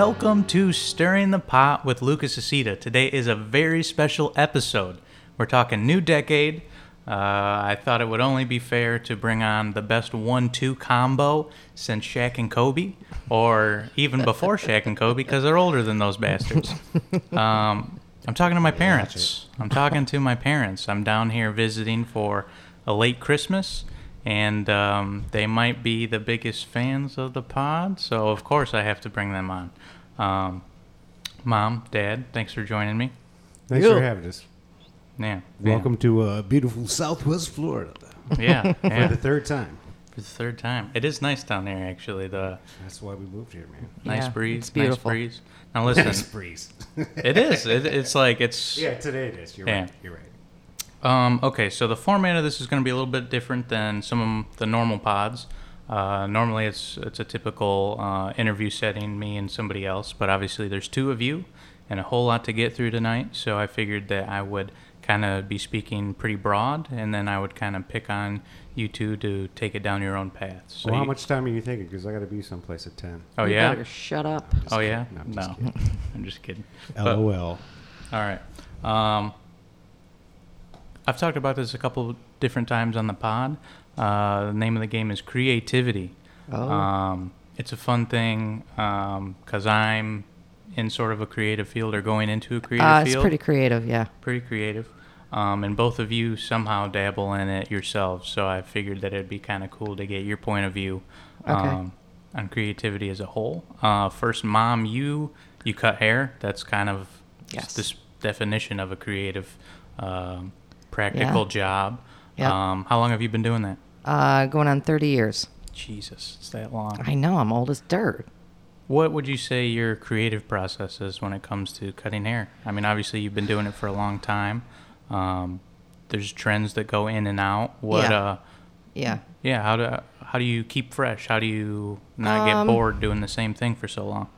Welcome to Stirring the Pot with Lucas Aceta. Today is a very special episode. We're talking new decade. Uh, I thought it would only be fair to bring on the best one-two combo since Shaq and Kobe, or even before Shaq and Kobe, because they're older than those bastards. Um, I'm talking to my parents. I'm talking to my parents. I'm down here visiting for a late Christmas, and um, they might be the biggest fans of the pod, so of course I have to bring them on. Um, Mom, Dad, thanks for joining me. Thanks Yeah. for having us. Yeah. yeah. Welcome to uh, beautiful Southwest Florida Yeah. for yeah. the third time. For the third time. It is nice down there, actually. The That's why we moved here, man. nice Yeah, breeze. it's Nice breeze. Now listen, Nice breeze. it is. It, it's like it's. yeah, today it is. You're Yeah. right. You're right. Um, okay, so the format of this is going to be a little bit different than some of the normal pods. Uh, normally, it's it's a typical uh, interview setting, me and somebody else. But obviously, there's two of you, and a whole lot to get through tonight. So I figured that I would kind of be speaking pretty broad, and then I would kind of pick on you two to take it down your own path. So well, how you- much time are you thinking? Because I got to be someplace at 10. Oh You yeah. shut up. Oh yeah. No, I'm just No, kidding. I'm just kidding. But- LOL. All right. Um, I've talked about this a couple different times on the pod. Uh, the name of the game is creativity. Oh. Um, it's a fun thing because I'm in sort of a creative field or going into a creative Uh, it's field. pretty creative, yeah. pretty creative. Um, and both of you somehow dabble in it yourselves. So I figured that it'd be kind of cool to get your point of view Okay. um, on creativity as a whole. Uh, first, mom, you you cut hair. That's kind of Yes. this definition of a creative, um, practical job. Yep. Um, how long have you been doing that? Uh, going on 30 years. Jesus, it's that long. I know, I'm old as dirt. What would you say your creative process is when it comes to cutting hair? I mean, obviously you've been doing it for a long time. Um, there's trends that go in and out. What? Yeah. Uh, Yeah. yeah. How do how do you keep fresh? How do you not get Um, bored doing the same thing for so long?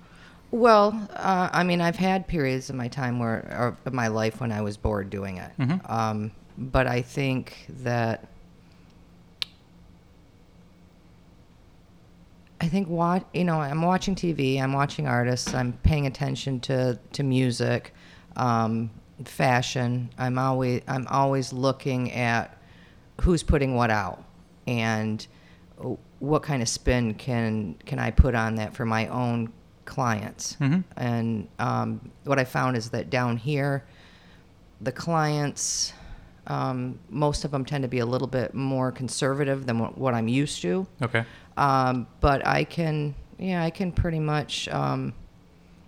Well, uh, I mean, I've had periods of my time where, of my life when I was bored doing it. Mhm. Um, but I think that, I think what you know, I'm watching TV, I'm watching artists, I'm paying attention to to music, um, fashion. I'm always I'm always looking at who's putting what out and what kind of spin can can I put on that for my own clients. Mhm. And um, what I found is that down here, the clients, um, most of them tend to be a little bit more conservative than what, what I'm used to. Okay. Um, but I can, yeah, I can pretty much. Um,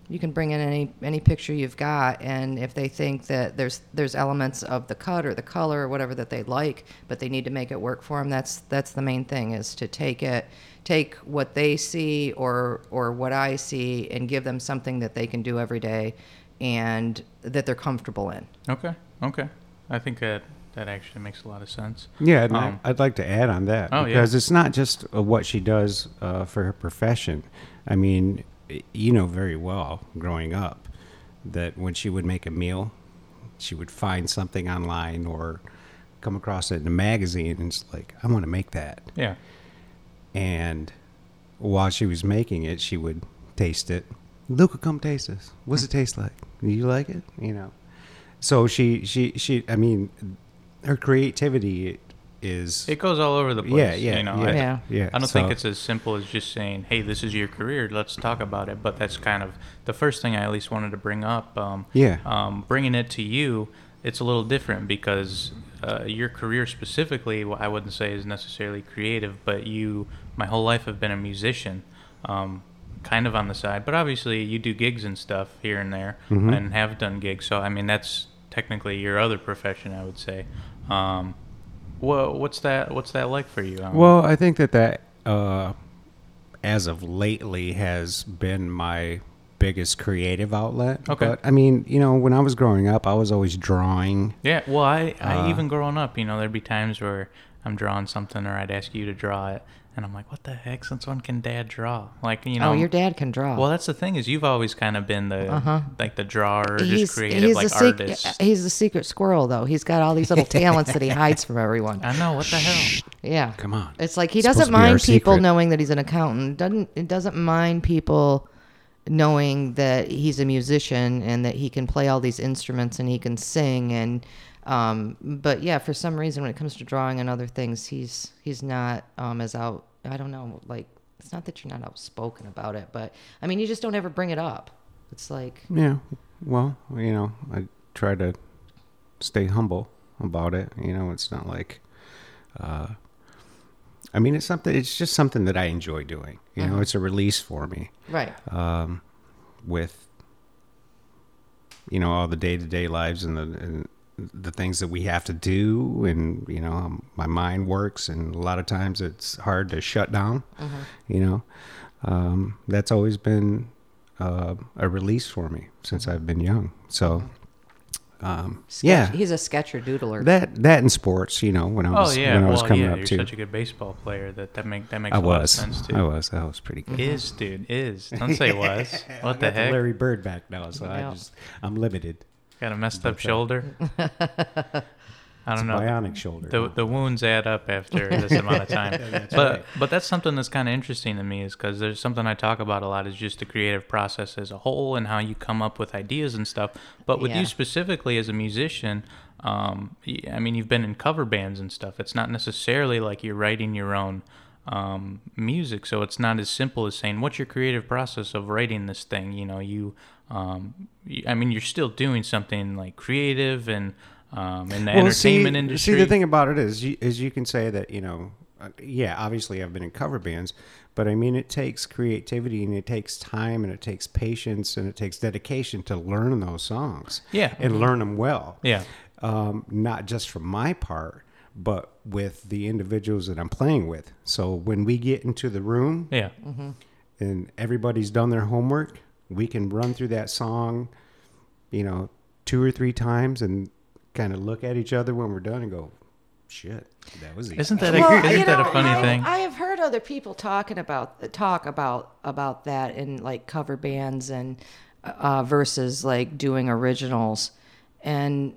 you can bring in any any picture you've got, and if they think that there's there's elements of the cut or the color or whatever that they like, but they need to make it work for them, that's that's the main thing is to take it, take what they see or or what I see, and give them something that they can do every day, and that they're comfortable in. Okay. Okay. I think that that actually makes a lot of sense. Yeah, and Um, I'd like to add on that Oh, yeah. because it's not just uh, what she does uh, for her profession. I mean, you know very well growing up that when she would make a meal, she would find something online or come across it in a magazine, and it's like, I want to make that. Yeah. And while she was making it, she would taste it. Luca, come taste this. What's it taste like? Do you like it? You know. So she, she, she. I mean, her creativity is. It goes all over the place. Yeah, yeah, You know, yeah, I, Yeah. yeah. I don't think it's as simple as just saying, "Hey, this is your career. Let's talk about it." But that's kind of the first thing I at least wanted to bring up. Um, Yeah. Um, bringing it to you, it's a little different because uh, your career specifically, well, I wouldn't say is necessarily creative, but you, my whole life, have been a musician. Um, kind of on the side, but obviously you do gigs and stuff here and there, Mhm. and have done gigs. So I mean, that's technically your other profession, I would say. Um, what what's that? What's that like for you? Um, Well, I think that that, uh, as of lately, has been my biggest creative outlet. Okay. But I mean, you know, when I was growing up, I was always drawing. Yeah, well, I, I Uh, even growing up, you know, there'd be times where I'm drawing something, or I'd ask you to draw it, and I'm like, "What the heck? Since when can Dad draw?" Like, you know. oh, your dad can draw. Well, that's the thing is, you've always kind of been the Uh-huh. like the drawer, or just creative, he's like a sec- artist. he's a secret squirrel, though. He's got all these little talents that he hides from everyone. I know what the hell. Yeah. Come on. It's like he It's doesn't to be our mind people secret. knowing that he's an accountant. Doesn't it doesn't mind people knowing that he's a musician and that he can play all these instruments and he can sing and um, but yeah, for some reason when it comes to drawing and other things, he's he's not um, as out. I don't know, like it's not that you're not outspoken about it, but I mean you just don't ever bring it up. It's like Yeah. Well, you know, I try to stay humble about it. You know, it's not like, uh, I mean, it's something. It's just something that I enjoy doing. You know, it's a release for me. right. Um, with you know all the day to day lives and the and the things that we have to do, and you know um, my mind works, and a lot of times it's hard to shut down. You know, um, that's always been uh, a release for me since I've been young. So. Um, Sketch, yeah, he's a sketcher doodler. that that in sports, you know, when I Oh was yeah, when I was well coming yeah, up you're too, such a good baseball player that that make that makes I a lot of sense too. I was, I was pretty good. Is dude is don't say was. What the I got heck? Larry Bird back now, so Yeah. I just I'm limited. Got a messed up shoulder. I don't know. Bionic shoulder. The the wounds add up after this amount of time. but but that's something that's kind of interesting to me is because there's something I talk about a lot is just the creative process as a whole and how you come up with ideas and stuff. But with Yeah. you specifically as a musician, um, y- I mean you've been in cover bands and stuff. It's not necessarily like you're writing your own um, music, so it's not as simple as saying what's your creative process of writing this thing. You know, you, um, y I mean you're still doing something like creative and. Um, in the Well, entertainment see, industry, See, the thing about it is, you, is you can say that you know, uh, yeah, obviously I've been in cover bands, but I mean it takes creativity and it takes time and it takes patience and it takes dedication to learn those songs. Yeah. and learn them well. Yeah. um, not just from my part, but with the individuals that I'm playing with. So when we get into the room, yeah, and everybody's done their homework, we can run through that song, you know, two or three times and kind of look at each other when we're done and go, shit, that was easy. Isn't that a, Well, isn't you that a funny I, thing? I have heard other people talking about talk about about that in like cover bands and uh, versus like doing originals, and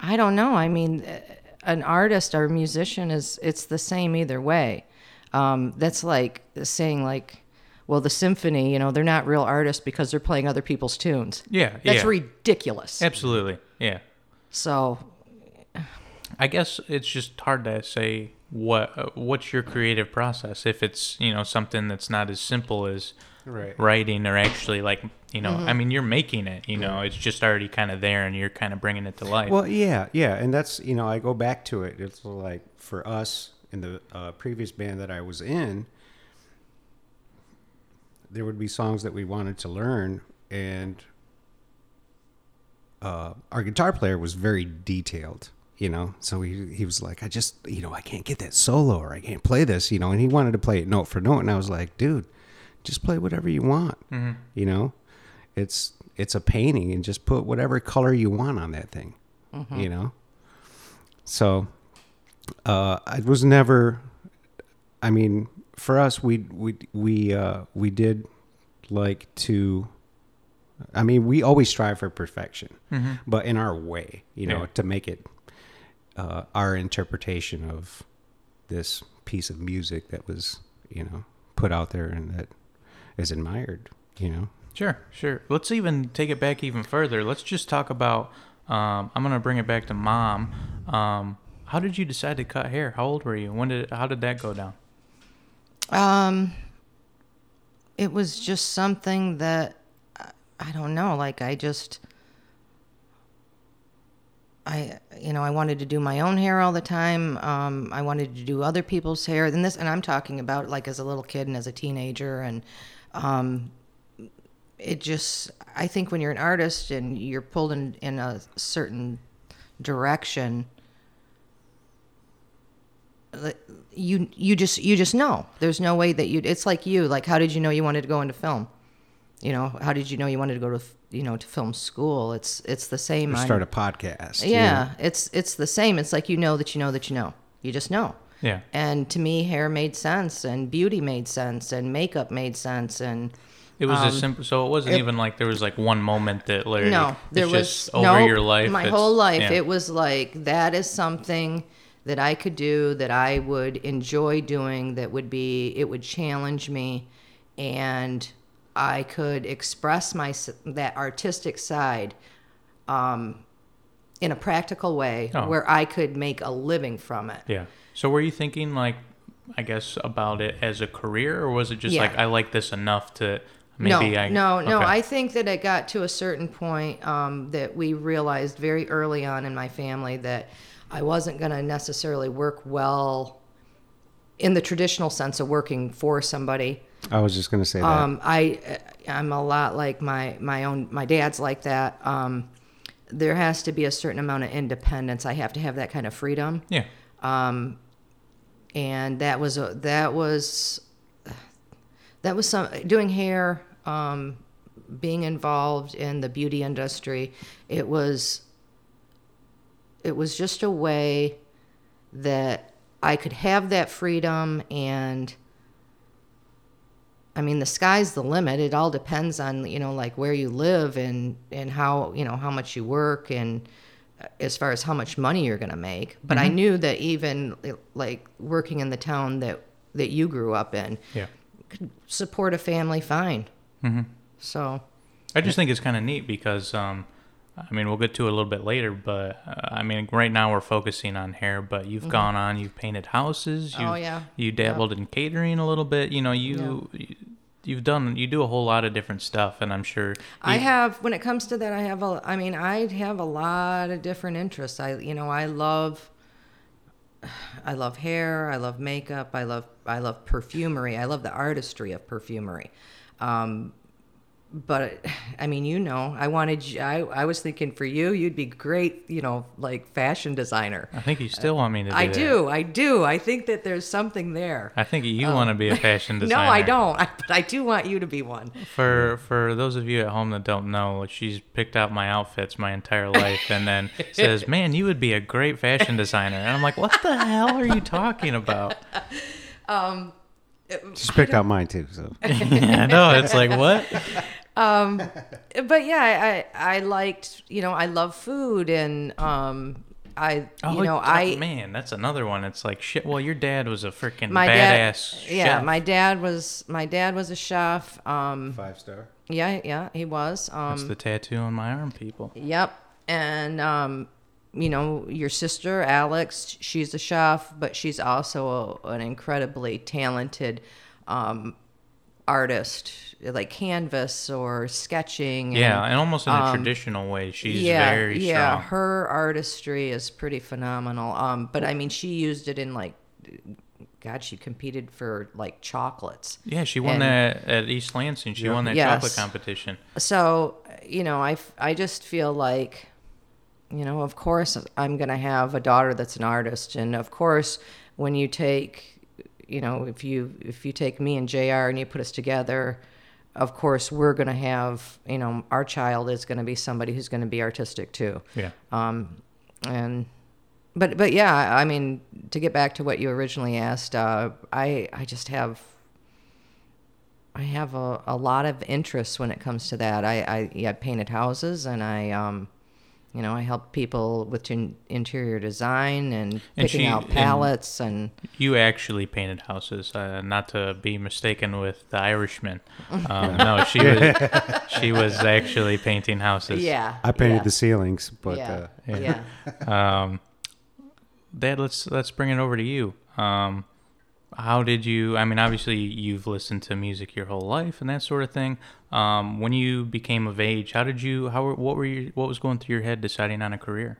I don't know. I mean, uh, an artist or a musician is it's the same either way. Um, that's like saying like, well, the symphony, you know, they're not real artists because they're playing other people's tunes. yeah, That's yeah, ridiculous. absolutely. Yeah, So I guess it's just hard to say what uh, what's your creative process if it's you know something that's not as simple as Right. writing or actually like you know I mean you're making it you know it's just already kind of there and you're kind of bringing it to life. Well, yeah, yeah, and that's you know I go back to it. It's like for us in the uh, previous band that I was in, there would be songs that we wanted to learn, and uh, our guitar player was very detailed. You know, so he he was like, I just you know I can't get that solo or I can't play this. You know, and he wanted to play it note for note, and I was like, dude, just play whatever you want. You know, it's it's a painting, and just put whatever color you want on that thing. You know, so uh, I was never. I mean, for us, we we we uh, we did like to. I mean, we always strive for perfection, but in our way, you know, Yeah. to make it uh, our interpretation of this piece of music that was, you know, put out there and that is admired. You know, Sure, sure. Let's even take it back even further. Let's just talk about. Um, I'm gonna bring it back to mom. Um, how did you decide to cut hair? How old were you? When did how did that go down? Um, it was just something that I- don't know. Like I just, I you know I wanted to do my own hair all the time. Um, I wanted to do other people's hair. And this, and I'm talking about like as a little kid and as a teenager, and um, it just I think when you're an artist and you're pulled in in a certain direction you you just you just know there's no way that you it's like you like how did you know you wanted to go into film you know how did you know you wanted to go to you know to film school it's it's the same or on- start a podcast. you yeah it's it's the same it's like you know that you know that you know you just know Yeah. and to me hair made sense and beauty made sense and makeup made sense and It was as Um, simple. So it wasn't it- even like there was like one moment that literally. no there it's was just over no your life. my whole life yeah. it was like that is something that i could do that i would enjoy doing that would be it would challenge me and I could express my that artistic side um, in a practical way Oh. where I could make a living from it. Yeah. So were you thinking like, I guess about it as a career, or was it just Yeah. like I like this enough to maybe no, I no, no. Okay. I think that it got to a certain point um, that we realized very early on in my family that I wasn't going to necessarily work well in the traditional sense of working for somebody. I was just going to say that. Um, I, I'm a lot like my my own. My dad's like that. Um, there has to be a certain amount of independence. I have to have that kind of freedom yeah. and that was a, that was that was some doing hair um, being involved in the beauty industry it was it was just a way that I could have that freedom and I mean the sky's the limit it all depends on you know like where you live and and how you know how much you work and uh, as far as how much money you're going to make but I knew that even like working in the town that that you grew up in Yeah. could support a family fine mm-hmm. so I just think it's kind of neat because, um, I mean, we'll get to it a little bit later, but uh, I mean, right now we're focusing on hair, but you've gone on, you've painted houses, Mm-hmm. Oh, yeah. you dabbled in catering a little bit, you know, you, you you've done, you do a whole lot of different stuff, and I'm sure. I have when it comes to that I have a I mean I have a lot of different interests. I you know I love I love hair, I love makeup, I love I love perfumery. I love the artistry of perfumery. Um but I mean, you know, I wanted you, I I was thinking for you, you'd be great, you know, like fashion designer. I think you still want me to do I that. do. I do. I think that there's something there. I think you want to be a fashion designer. No. I don't. I, but I do want you to be one. For for those of you at home that don't know, she's picked out my outfits my entire life, and then says, "Man, you would be a great fashion designer." And I'm like, "What the hell are you talking about?" Um. Just picked out mine too. So I know it's like what? but yeah, I, I liked, you know, I love food and um I you know, I Oh, man, that's another one. It's like shit. Well, your dad was a freaking badass. dad Yeah, chef. my dad was my dad was a chef. Um five star. yeah, yeah, he was. That's Um the tattoo on my arm, people. yep. And um you know, your sister Alex, she's a chef, but she's also a, an incredibly talented um artist, like canvas or sketching. Yeah, and, and almost in a um, traditional way. She's yeah, very yeah. strong. Her artistry is pretty phenomenal. Um, but I mean, she used it in like, God, she competed for like chocolates. yeah, she won and- that at East Lansing. She Yeah. won that Yes. chocolate competition. So you know, I I just feel like, you know, of course I'm gonna have a daughter that's an artist, and of course when you take, you know, if you if you take me and Jr. and you put us together. Of course, we're going to have, you know, our child is going to be somebody who's going to be artistic too. Yeah. um, and but but yeah i mean to get back to what you originally asked uh, i i just have i have a, a lot of interest when it comes to that i i yeah, painted houses and i um you know i help people with in, interior design and And picking she- out and- palettes and, You actually painted houses, uh, not to be mistaken with the Irishman. Um, no, she was she was actually painting houses. yeah I painted yeah, the ceilings, but yeah, uh, yeah. Um, Dad, let's let's bring it over to you. Um, how did you? I mean, obviously you've listened to music your whole life and that sort of thing. Um, when you became of age, how did you? How what were you? What was going through your head deciding on a career?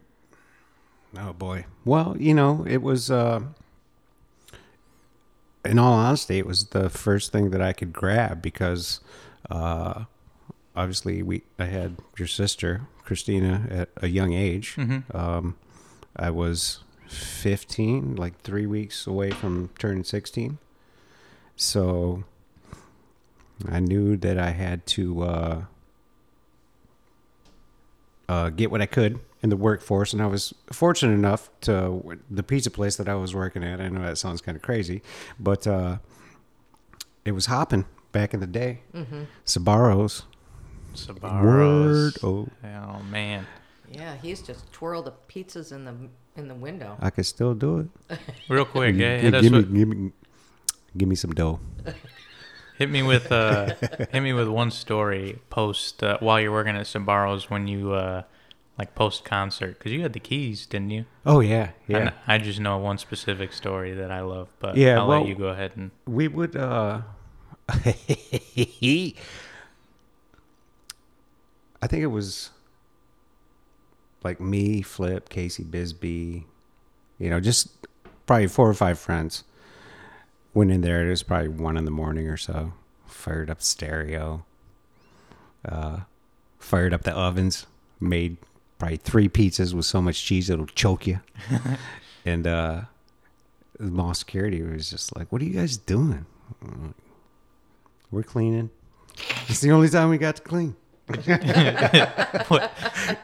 Oh boy. Well, you know, it was. Uh, in all honesty, it was the first thing that I could grab because, uh, obviously, we I had your sister Christina at a young age. Um, I was fifteen, like three weeks away from turning sixteen. So I knew that I had to. Uh, uh, get what I could in the workforce, and I was fortunate enough to the pizza place that I was working at. I know that sounds kind of crazy, but uh, it was hopping back in the day. Mm-hmm. Sbarro's. Sbarro's. Word. Oh, Oh man. yeah he used to twirl the pizzas in the in the window I could still do it. Real quick, yeah, Gi- hit us give, me, with, give me, give me some dough. Hit me with uh, hit me with one story post uh, while you're working at Sbarro's when you uh, like post concert because you had the keys, didn't you? Oh yeah, And yeah. I just know one specific story that I love, but Yeah, I'll well- let you go ahead and. we would uh I think it was like me, Flip, Casey Bisbee, you know, just probably four or five friends. Went in there, it was probably one in the morning or so. Fired up stereo. Uh fired up the ovens, made probably three pizzas with so much cheese it'll choke you. and uh the mall security was just like, "What are you guys doing?" We're cleaning. It's the only time we got to clean. What?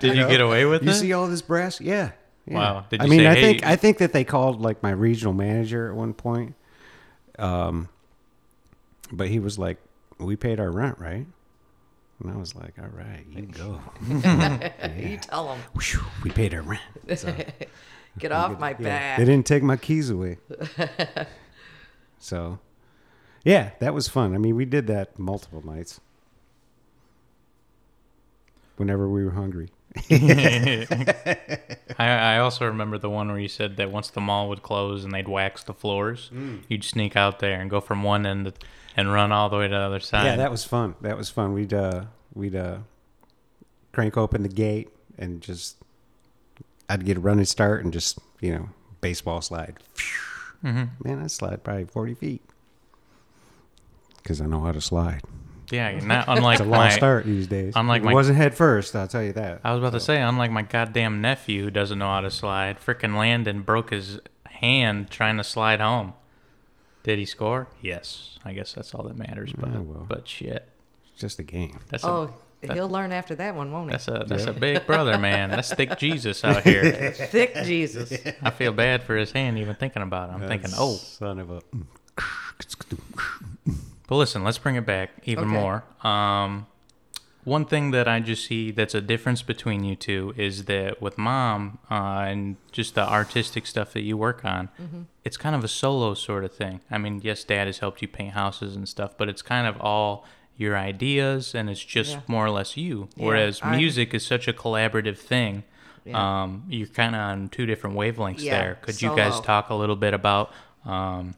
Did you, know? get away with You it? You see all this brass? Yeah. yeah. Wow. Did I mean, say, I "Hey-" think I think that they called like my regional manager at one point. Um, but he was like, "We paid our rent, right?" And I was like, "All right, you go." You tell them, we paid our rent. So, get off my yeah. back. They didn't take my keys away. so, yeah, that was fun. I mean, we did that multiple nights. Whenever we were hungry. I, I also remember the one where you said that once the mall would close and they'd wax the floors, Mm. you'd sneak out there and go from one end and run all the way to the other side. Yeah, that was fun. That was fun. We'd uh we'd uh crank open the gate and just I'd get a running start and just, you know, baseball slide. Mhm. Man, I slide probably 40 feet. Because I know how to slide. Yeah, not unlike It's a long my. start these days. unlike it my- wasn't head first, I'll tell you that. I was about to say, unlike my goddamn nephew who doesn't know how to slide, frickin' Landon broke his hand trying to slide home. Did he score? Yes. I guess that's all that matters. But Yeah, well. but shit, It's just a game. that's a Oh, he'll learn after that one, won't he? that's a that's a big brother, man. That's thick Jesus out here. Thick Jesus. I feel bad for his hand even thinking about it. I'm thinking, oh, son of a. But listen, let's bring it back even Okay. more. Um, one thing that I just see that's a difference between you two is that with mom uh, and just the artistic stuff that you work on, Mm-hmm. it's kind of a solo sort of thing. I mean, yes, dad has helped you paint houses and stuff, but it's kind of all your ideas and it's just Yeah. more or less you. Yeah, Whereas I- music is such a collaborative thing. Yeah. Um, you're kind of on two different wavelengths there. Could you guys talk a little bit about um,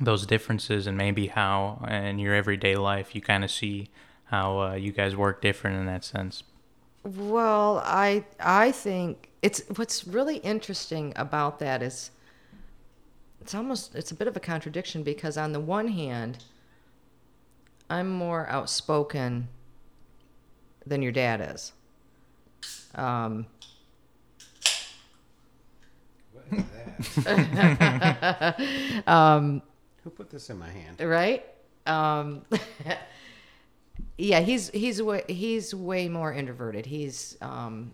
those differences and maybe how in your everyday life you kind of see how uh, you guys work different in that sense. Well, I I think it's what's really interesting about that is it's almost it's a bit of a contradiction because on the one hand, I'm more outspoken than your dad is. Um, Who put this in my hand? right? Um, yeah, he's he's way he's way more introverted. He's um,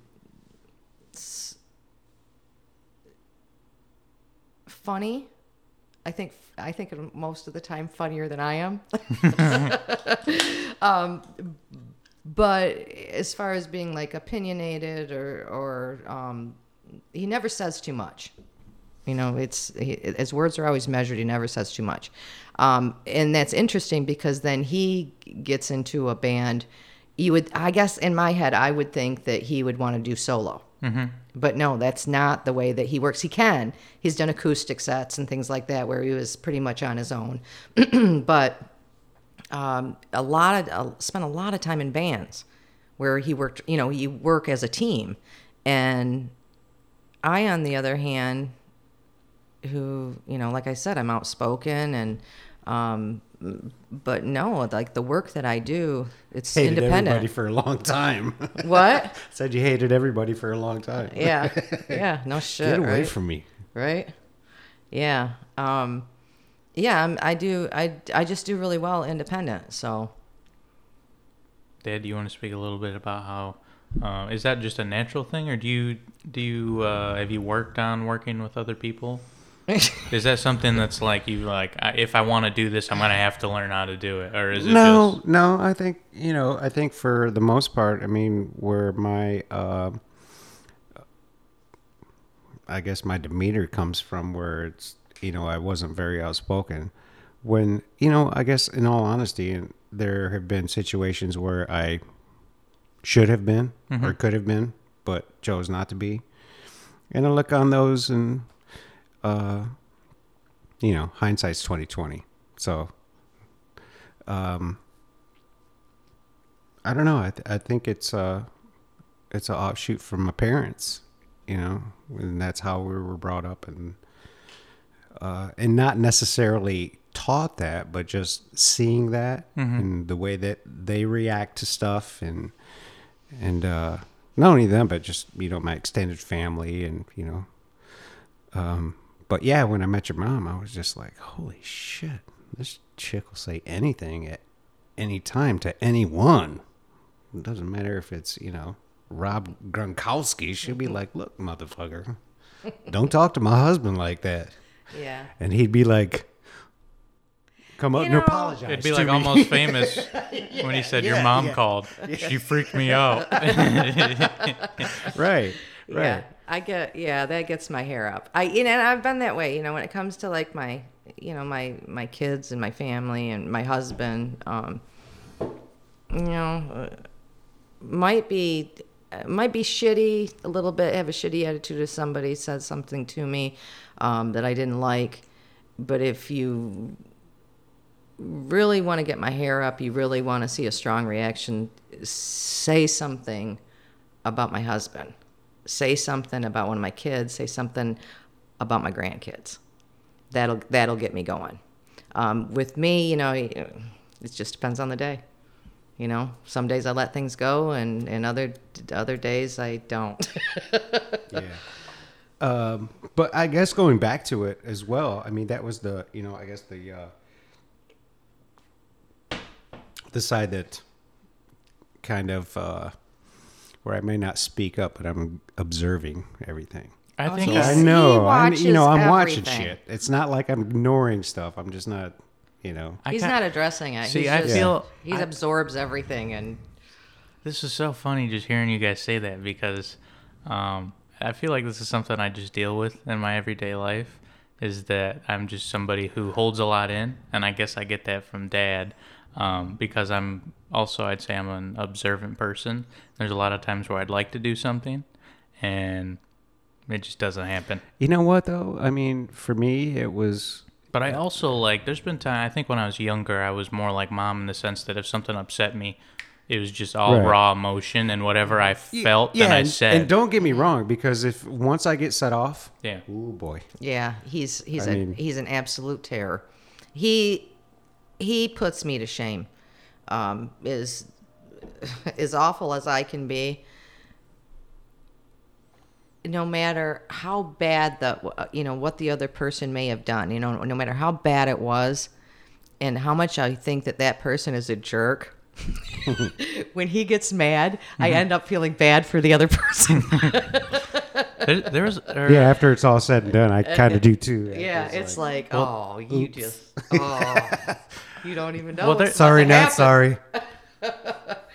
funny. I think I think most of the time funnier than I am. um, but as far as being like opinionated or or um, he never says too much. You know, it's he, his words are always measured. He never says too much, um, and that's interesting because then he gets into a band. You would, I guess, in my head, I would think that he would want to do solo. Mm-hmm. But no, that's not the way that he works. He can. He's done acoustic sets and things like that where he was pretty much on his own. but um, a lot of uh, spent a lot of time in bands where he worked. You know, you work as a team, and I, on the other hand, who you know, like I said, I'm outspoken and. Um, but no, like the work that I do, it's Hated everybody independent. for a long time. What? Said you hated everybody for a long time. Yeah, yeah, no shit. Get away right? from me. right? Yeah. Um, yeah, I'm, I do. I, I just do really well independent. So Dad, do you want to speak a little bit about how uh, is that just a natural thing, or do you do you uh, have you worked on working with other people? Is that something that's like you like if I want to do this, I'm gonna have to learn how to do it, or is it no, just no. I think you know. I think for the most part, I mean, where my, uh, I guess my demeanor comes from, where it's you know I wasn't very outspoken, when you know, I guess in all honesty, and there have been situations where I should have been or could have been, but chose not to be. And I look on those, and uh, you know, hindsight's twenty twenty. So, um, I don't know. I th- I think it's uh, it's an offshoot from my parents, you know, and that's how we were brought up, and uh, and not necessarily taught that, but just seeing that and the way that they react to stuff, and and uh, not only them, but just you know my extended family, and you know, um, but yeah, when I met your mom, I was just like, holy shit, this chick will say anything at any time to anyone. It doesn't matter if it's you know Rob Gronkowski. She'll be mm-hmm. like, look, motherfucker, don't talk to my husband like that. Yeah. And he'd be like, come up You and know- apologize. It'd be to like me. almost famous when he said your mom yeah. called. She freaked me out. right, right. Yeah, I get. Yeah, that gets my hair up. I you know, and I've been that way. You know, when it comes to like my, you know, my my kids and my family and my husband. Um, you know, uh, might be uh, might be shitty a little bit. Have a shitty attitude if somebody says something to me um, that I didn't like. But if you really want to get my hair up, you really want to see a strong reaction, say something about my husband. Say something about one of my kids. Say something about my grandkids. That'll that'll get me going. Um, with me, you know, it just depends on the day. You know, some days I let things go, and, and other other days I don't. yeah. Um, but I guess going back to it as well, I mean, that was the, you know, I guess the, uh, the side that kind of, uh, where I may not speak up, but I'm observing everything. I Oh, think he's- I, I know, I'm, you know, I'm watching shit. It's not like I'm ignoring stuff. I'm just not, you know. He's not addressing it. See, He's I just- feel- he I- absorbs everything, and This is so funny just hearing you guys say that because um, I feel like this is something I just deal with in my everyday life. Is that I'm just somebody who holds a lot in, and I guess I get that from dad um, because I'm also I'd say I'm an observant person. There's a lot of times where I'd like to do something, and it just doesn't happen. You know what though? I mean, for me, it was But I also like there's been time I think when I was younger I was more like mom in the sense that if something upset me, it was just all Right. raw emotion and whatever I felt yeah, then I and, said. and don't get me wrong, because if once I get set off, yeah. oh boy, yeah, he's he's I a mean- he's an absolute terror. He he puts me to shame. Um, is as awful as I can be. No matter how bad the you know what the other person may have done, you know, no matter how bad it was, and how much I think that that person is a jerk. when he gets mad, I Mm-hmm. end up feeling bad for the other person. There, there or, yeah. After it's all said and done, I kind of do too. Yeah, it's like, oh, you just, oh, you don't even know. Well, there- what's sorry, about not happen. sorry.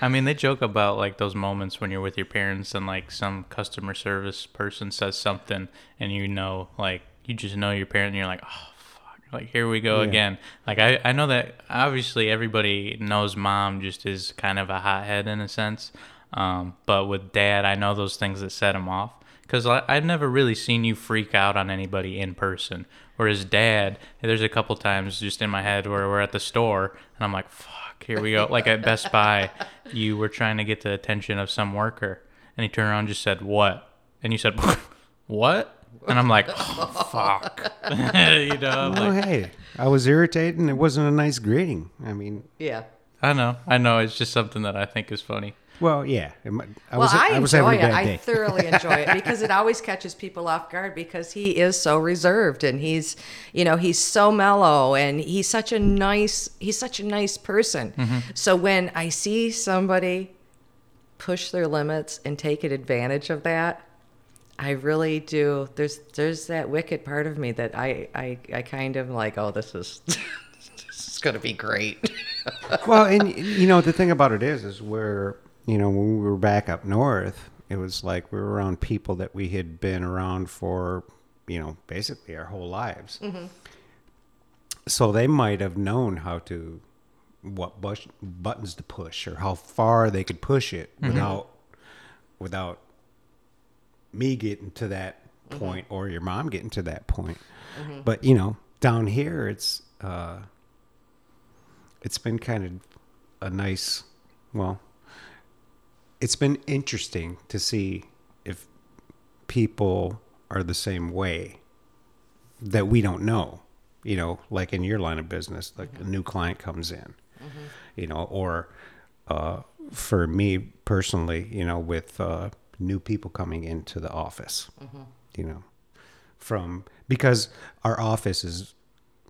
I mean they joke about like those moments when you're with your parents and like some customer service person says something and you know like you just know your parent and you're like oh fuck like here we go Yeah. again like I, I know that obviously everybody knows mom just is kind of a hothead in a sense um, but with dad I know those things that set him off because I've never really seen you freak out on anybody in person whereas dad there's a couple times just in my head where we're at the store and I'm like fuck here we go. Like at Best Buy, you were trying to get the attention of some worker, and he turned around and just said, "What?" And you said, "What?" And I'm like, oh, "Fuck," you know. I'm Well, like, hey, I was irritated, and it wasn't a nice greeting. I mean, Yeah. I know, I know. It's just something that I think is funny. Well, yeah. might- I Well, was, I, I was enjoy it. I thoroughly enjoy it because it always catches people off guard because he is so reserved and he's, you know, he's so mellow and he's such a nice, he's such a nice person. Mm-hmm. So when I see somebody push their limits and take advantage of that, I really do. There's there's that wicked part of me that I I, I kind of like. Oh, this is this is gonna be great. well, and you know the thing about it is, is where you know when we were back up north, it was like we were around people that we had been around for, you know, basically our whole lives. Mm-hmm. so they might have known how to what bush, buttons to push or how far they could push it mm-hmm. without without me getting to that mm-hmm. point or your mom getting to that point. But you know, down here it's uh it's been kind of a nice well it's been interesting to see if people are the same way that we don't know you know like in your line of business like a new client comes in you know or uh, for me personally you know with uh, new people coming into the office you know from because our office is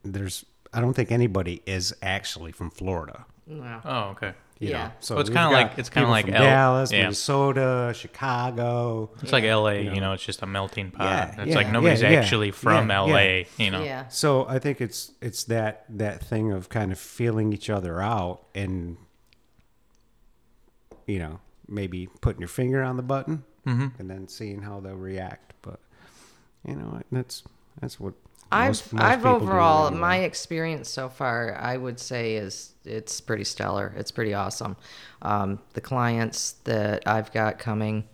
there's i don't think anybody is actually from florida No. Oh, okay. You Yeah. know so Well, it's kinda like- it's kinda like L- dallas yeah. minnesota chicago It's like LA, you know. know, it's just a melting pot. Yeah, it's yeah, like nobody's yeah, yeah, actually from yeah, LA, yeah. you know. Yeah. So I think it's it's that that thing of kind of feeling each other out and you know maybe putting your finger on the button Mm-hmm. and then seeing how they'll react. But you know that's that's what I've most- most I've people do overall my experience so far I would say is it's pretty stellar. It's pretty awesome. Um, the clients that I've got coming,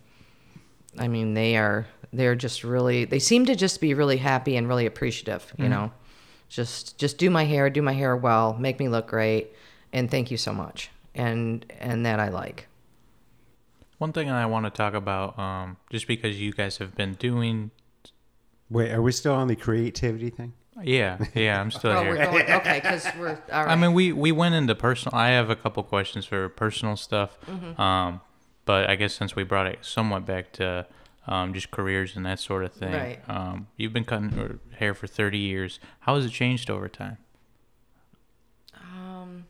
I mean they are they're just really they seem to just be really happy and really appreciative. You know, just just do my hair, do my hair well, make me look great, and thank you so much. And and that I like. One thing I want to talk about, um, just because you guys have been doing, Wait, are we still on the creativity thing? yeah, yeah, I'm still Oh, here. we're going okay because we're all right. I mean, we we went into personal. I have a couple questions for personal stuff, Mm-hmm. um, but I guess since we brought it somewhat back to um, just careers and that sort of thing, Right. um, you've been cutting hair for thirty years. How has it changed over time? um,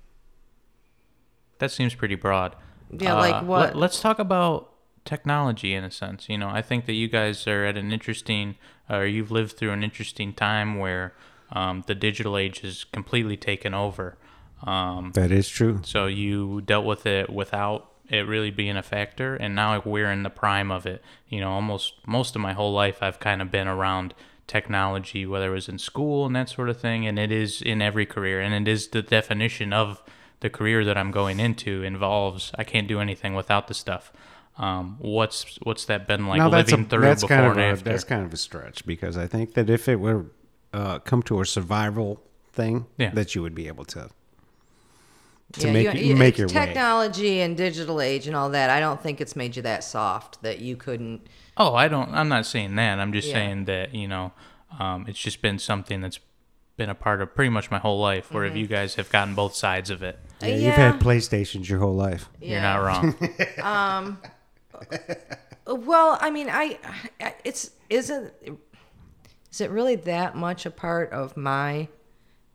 That seems pretty broad. Yeah, like Uh, what- Let, us talk about technology in a sense. You know, I think that you guys are at an interesting, or you've lived through an interesting time where um, the digital age has completely taken over. Um, That is true. so you dealt with it without it really being a factor, and now we're in the prime of it. You know, almost most of my whole life, I've kind of been around technology, whether it was in school and that sort of thing, and it is in every career, and it is the definition of the career that I'm going into involves. I can't do anything without the stuff. Um, what's what's that been like now that's a, living through that's before kind of and a, after? that's kind of a stretch because I think that if it were uh, come to a survival thing, Yeah. that you would be able to to Yeah, make you- you, you- make your way. technology and digital age and all that. I don't think it's made you that soft that you couldn't. Oh, I don't. I'm not saying that. I'm just Yeah. saying that you know, um, it's just been something that's been a part of pretty much my whole life. Where Mm-hmm. if you guys have gotten both sides of it, Yeah, You've had PlayStations your whole life. you're not wrong. Well, I mean, I, I it's isn't is it really that much a part of my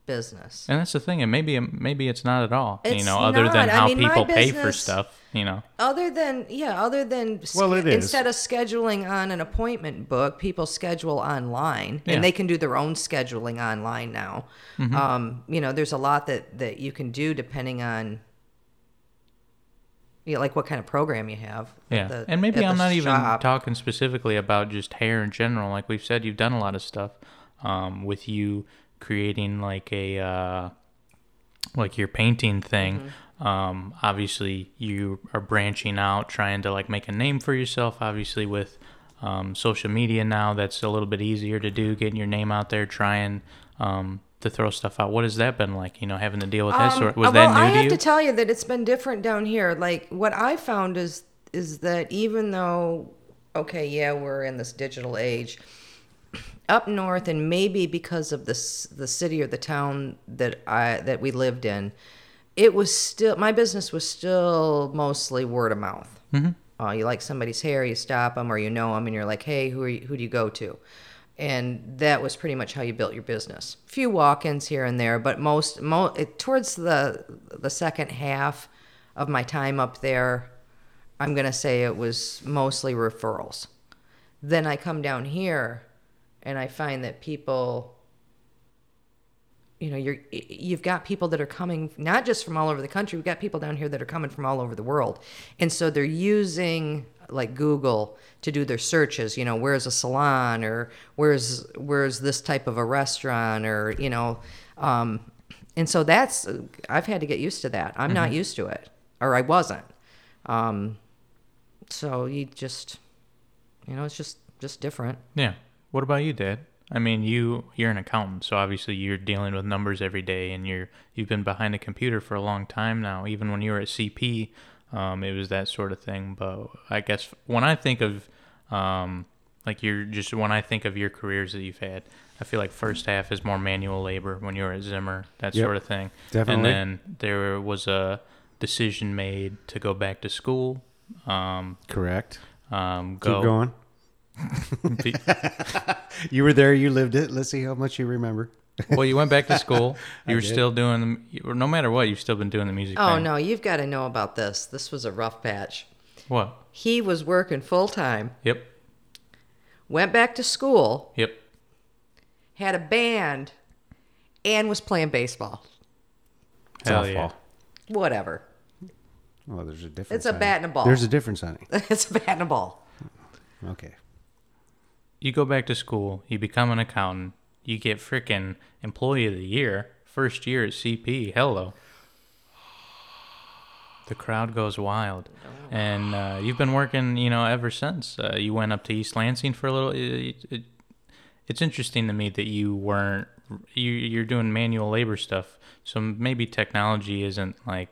business? and that's the thing. And maybe maybe it's not at all. you know, other not. than I how mean, my people pay for stuff. You know. Other than yeah, other than Well, it is. instead of scheduling on an appointment book, people schedule online, Yeah. Mm-hmm. and they can do their own scheduling online now. Um, you know, there's a lot that that you can do depending on. Yeah, like what kind of program you have. Yeah, the- and maybe I'm not even talking specifically about just hair in general. Like we've said, you've done a lot of stuff um, with you creating like a uh, like your painting thing. Mm-hmm. Um, obviously, you are branching out, trying to like make a name for yourself. Obviously, with um, social media now, that's a little bit easier to do. Getting your name out there, trying um, to throw stuff out. What has that been like? You know, having to deal with that Um, sort. Was uh, that well, new I to have to tell you that it's been different down here. Like what I found is is that even though okay, yeah, we're in this digital age, up north, and maybe because of this the city or the town that I that we lived in, it was still my business was still mostly word of mouth. Mm-hmm. Uh, you like somebody's hair, you stop them, or you know them, and you're like, hey, who are you, who do you go to? And that was pretty much how you built your business. Few walk-ins here and there, but most, mo- it, towards the the second half of my time up there, I'm gonna say it was mostly referrals. Then I come down here, and I find that people you know you're you've got people that are coming not just from all over the country we've got people down here that are coming from all over the world and so they're using like google to do their searches you know where's a salon or where's where's this type of a restaurant or you know Um, and so that's I've had to get used to that. I'm not used to it, or I wasn't. Um, so you just, you know, it's just just different. Yeah. What about you, Dad? I mean, you you're an accountant, so obviously you're dealing with numbers every day, and you're you've been behind a computer for a long time now. Even when you were at CP, um, it was that sort of thing. But I guess when I think of um, like you're just when I think of your careers that you've had, I feel like first half is more manual labor when you were at Zimmer, that Yep. sort of thing. Definitely. And then there was a decision made to go back to school. Um, Correct. um, Keep go going. You were there. You lived it. Let's see how much you remember. Well, you went back to school. You I were did. still doing the. you No matter what, you've still been doing the music. Oh thing. no, you've got to know about this. This was a rough patch. What? He was working full time, Yep. went back to school, Yep. had a band, and was playing baseball. Hell Softball. yeah. Whattever. Well, there's a difference. It's a bat and a ball. There's a difference, honey. it's a bat and a ball. Okay. You go back to school. You become an accountant. You get freaking employee of the year. First year at CP. Hello. The crowd goes wild, and uh, you've been working, you know, ever since. Uh, you went up to East Lansing for a little. It, it, it's interesting to me that you weren't. You, you're doing manual labor stuff, so maybe technology isn't like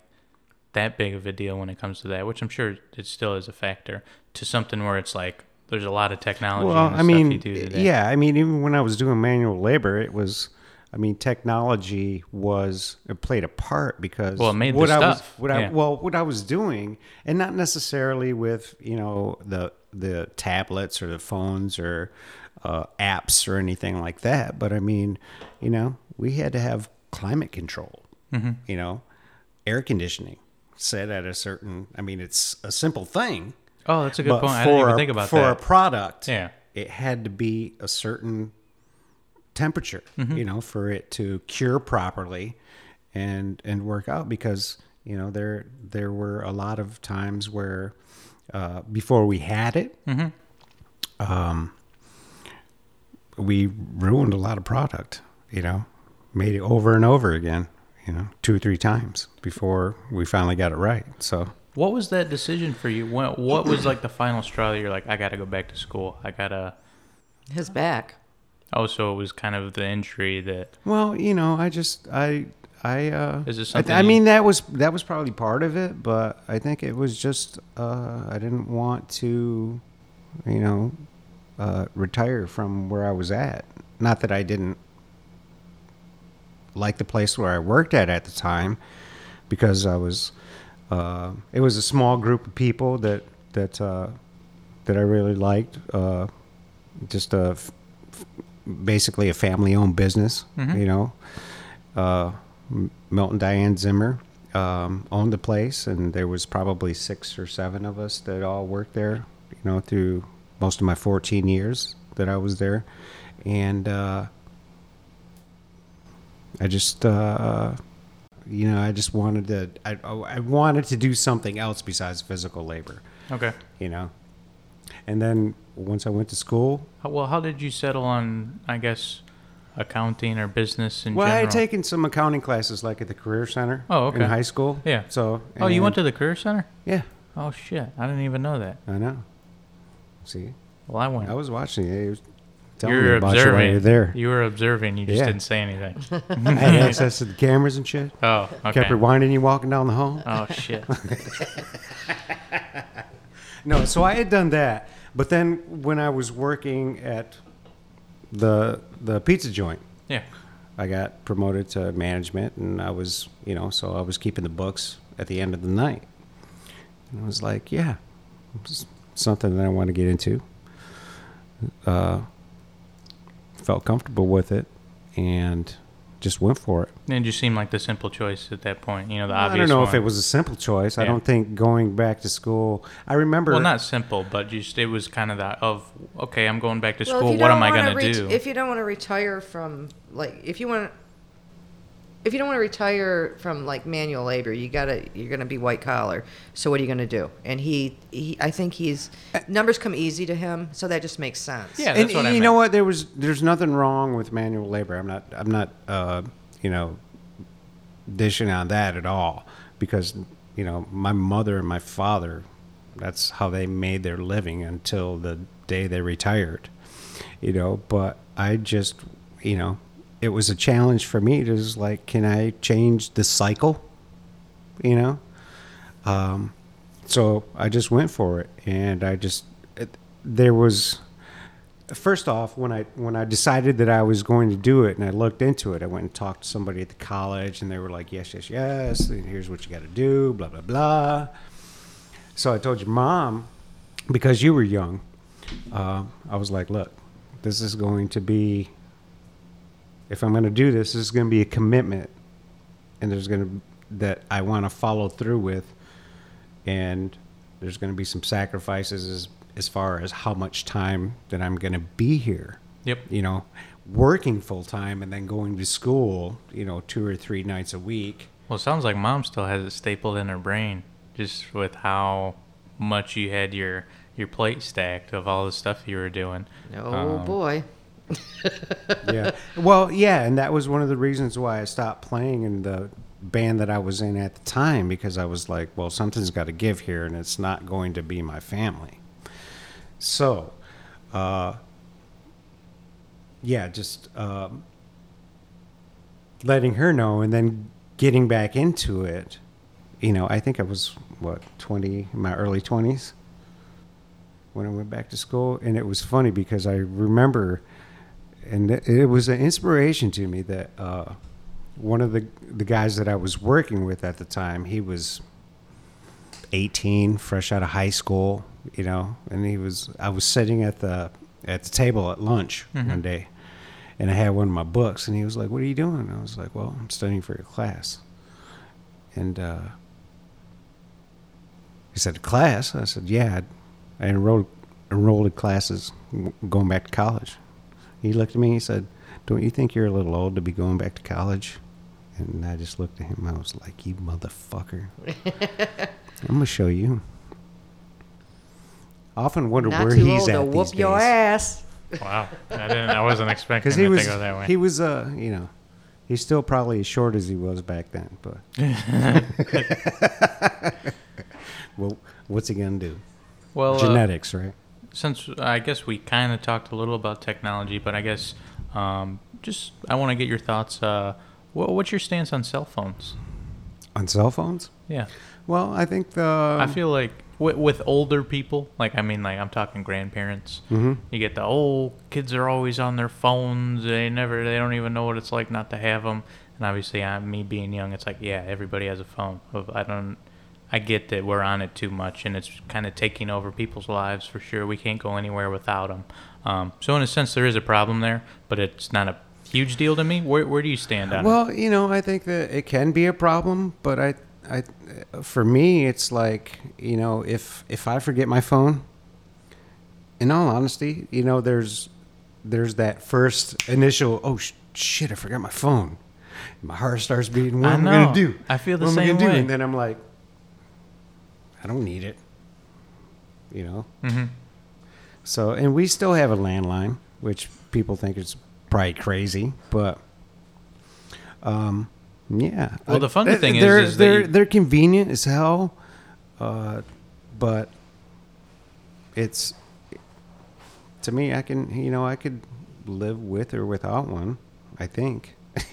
that big of a deal when it comes to that, which I'm sure it still is a factor. To something where it's like there's a lot of technology. Well, I mean, you do today. yeah, I mean, even when I was doing manual labor, it was, I mean, technology was it played a part because Well, it made the what I was, stuff, what yeah. I well, what I was doing, and not necessarily with you know the the tablets or the phones or uh, apps or anything like that, but I mean, you know, we had to have climate control, Mm-hmm. you know, air conditioning set at a certain. I mean, it's a simple thing. Oh, that's a good But point. I didn't even a- think about for that. For a product, Yeah. it had to be a certain temperature, Mm-hmm. you know, for it to cure properly and and work out because you know there there were a lot of times where uh, before we had it, mm-hmm. um, we ruined a lot of product, you know, made it over and over again, you know, two or three times before we finally got it right. So. What was that decision for you? What, what was like the final straw? That you're like, I got to go back to school. I gotta. His back. Oh, so it was kind of the injury that. Well, you know, I just I I uh Is it I, something I mean that was that was probably part of it, but I think it was just uh I didn't want to you know uh retire from where I was at. Not that I didn't like the place where I worked at at the time because I was uh it was a small group of people that that uh that I really liked uh just a f- basically a family-owned business. You know, uh, Milton Diane Zimmer um, owned the place, and there was probably six or seven of us that all worked there. You know, through most of my 14 years that I was there, and uh, I just. You know, I just wanted to. I, I wanted to do something else besides physical labor. Okay. You know, and then once I went to school, How, well, how did you settle on, I guess, accounting or business in Well, I had taken some accounting classes, like at the Career Center. Oh, okay. In high school. Yeah. So. oh, you went to the career center? Yeah, Oh shit! I didn't even know that. I know. See, Well, I went. I was watching you. You was telling me You're about you while observing. you were there. You were observing. You just Yeah. didn't say anything. I had access to the cameras and shit. Oh, okay. Kept rewinding you walking down the hall. Oh shit. No, so I had done that, but then when I was working at the the pizza joint, Yeah. I got promoted to management, and I was, you know, so I was keeping the books at the end of the night. And I was like, yeah, it's something that I want to get into. Uh, felt comfortable with it, and just went for it. And you seemed like the simple choice at that point. You know, the I obvious. don't know one. if it was a simple choice. I don't think going back to school. I remember. Well, not simple, but just it was kind of that of okay, I'm going back to Well, school. What am I going to ret- do? If you don't want to retire from like, if you want, if you don't want to retire from like manual labor, you gotta you're gonna be white collar. So what are you gonna do? And he, he I think he's numbers come easy to him, so that just makes sense. Yeah, and that's what I you meant. know what? There was there's nothing wrong with manual labor. I'm not I'm not uh, you know, dishing on that at all because, you know, my mother and my father, that's how they made their living until the day they retired, you know. But I just, you know, it was a challenge for me to just like, can I change the cycle, you know? Um, so I just went for it, and I just it, there was first off when I when I decided that I was going to do it, and I looked into it, I went and talked to somebody at the college, and they were like, "Yes, yes, yes. And here's what you got to do." Blah blah blah. So I told your mom because you were young. Uh, I was like, "Look, this is going to be. If I'm going to do this, this is going to be a commitment, and there's going to that I want to follow through with." and there's going to be some sacrifices as, as far as how much time that I'm going to be here. Yep. You know, working full time and then going to school, you know, two or three nights a week. Well, it sounds like mom still has it stapled in her brain, just with how much you had your your plate stacked of all the stuff you were doing. Oh Um, boy. yeah. Well, yeah, and that was one of the reasons why I stopped playing in the band that I was in at the time because I was like, well, something's got to give here, and it's not going to be my family. So, uh, yeah, just um, letting her know, and then getting back into it. You know, I think I was what twenty, in my early twenties when I went back to school, and it was funny because I remember, and it, was an inspiration to me that uh, one of the the guys that I was working with at the time, he was eighteen, fresh out of high school, you know, and he was. I was sitting at the at the table at lunch one day, and I had one of my books, and he was like, "What are you doing?" And I was like, "Well, I'm studying for your class," and. Uh, he said, "Class?" I said, "Yeah, I enrolled enrolled in classes going back to college." He looked at me. He said, "Don't you think you're a little old to be going back to college?" And I just looked at him. I was like, "You motherfucker! I'm gonna show you." I often wonder Not where too he's old at to these whoop your days. ass. Wow, I didn't. I wasn't expecting Because he to was, go that way. he was, uh, you know, he's still probably as short as he was back then. But well, what's he gonna do? well, uh, Genetics, right? Since I guess we kind of talked a little about technology, but I guess um, just I want to get your thoughts. Uh, what, what's your stance on cell phones? On cell phones? Yeah, Well, I think the. I feel like with, with older people, like I mean, like I'm talking grandparents. Mhm. You get the old kids are always on their phones. They never, they don't even know what it's like not to have them. And obviously, I'm me being young. It's like, yeah, everybody has a phone. I don't. I get that we're on it too much, and it's kind of taking over people's lives for sure. We can't go anywhere without them. Um, so in a sense, there is a problem there, but it's not a huge deal to me. Where where do you stand on it? Well, you know, I think that it can be a problem, but I, I, for me, it's like you know, if if I forget my phone, in all honesty, you know, there's there's that first initial, oh sh- shit, I forgot my phone. My heart starts beating. What I am I gonna do? I feel the what am I same gonna do? way. And then I'm like, I don't need it. You know. hmm So, and we still have a landline, which people think is probably crazy, but um, yeah. Well, the funny thing is- they're is that they're they're convenient as hell, uh, but it's to me. I can you know I could live with or without one. I think.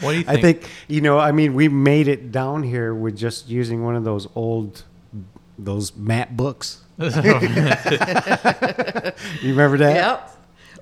What do you I think? think you know. I mean, we made it down here with just using one of those old, those map books. You remember that? Yep.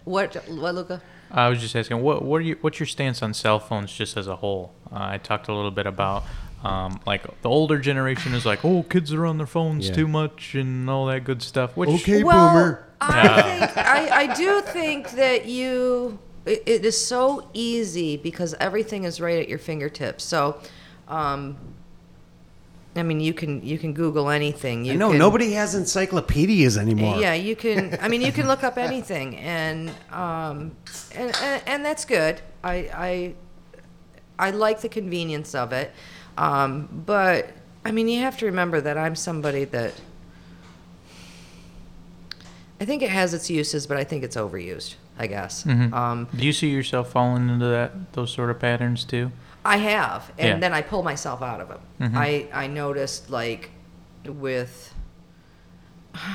What, what, Luca? I was just asking, what what are you, what's your stance on cell phones just as a whole? Uh, I talked a little bit about um, like the older generation is like, oh, kids are on their phones Yeah. too much and all that good stuff. Which Okay, well, boomer. I think I, I do think that you it, it is so easy because everything is right at your fingertips. So, um, I mean, you can you can Google anything. You can, nobody has encyclopedias anymore. Yeah, you can. I mean, you can look up anything, and um, and, and and that's good. I I I like the convenience of it, um, but I mean, you have to remember that I'm somebody that I think it has its uses, but I think it's overused. I guess. Mhm. Um, Do you see yourself falling into that those sort of patterns too? I have, and Yeah. then I pull myself out of them. Mhm. I I noticed like with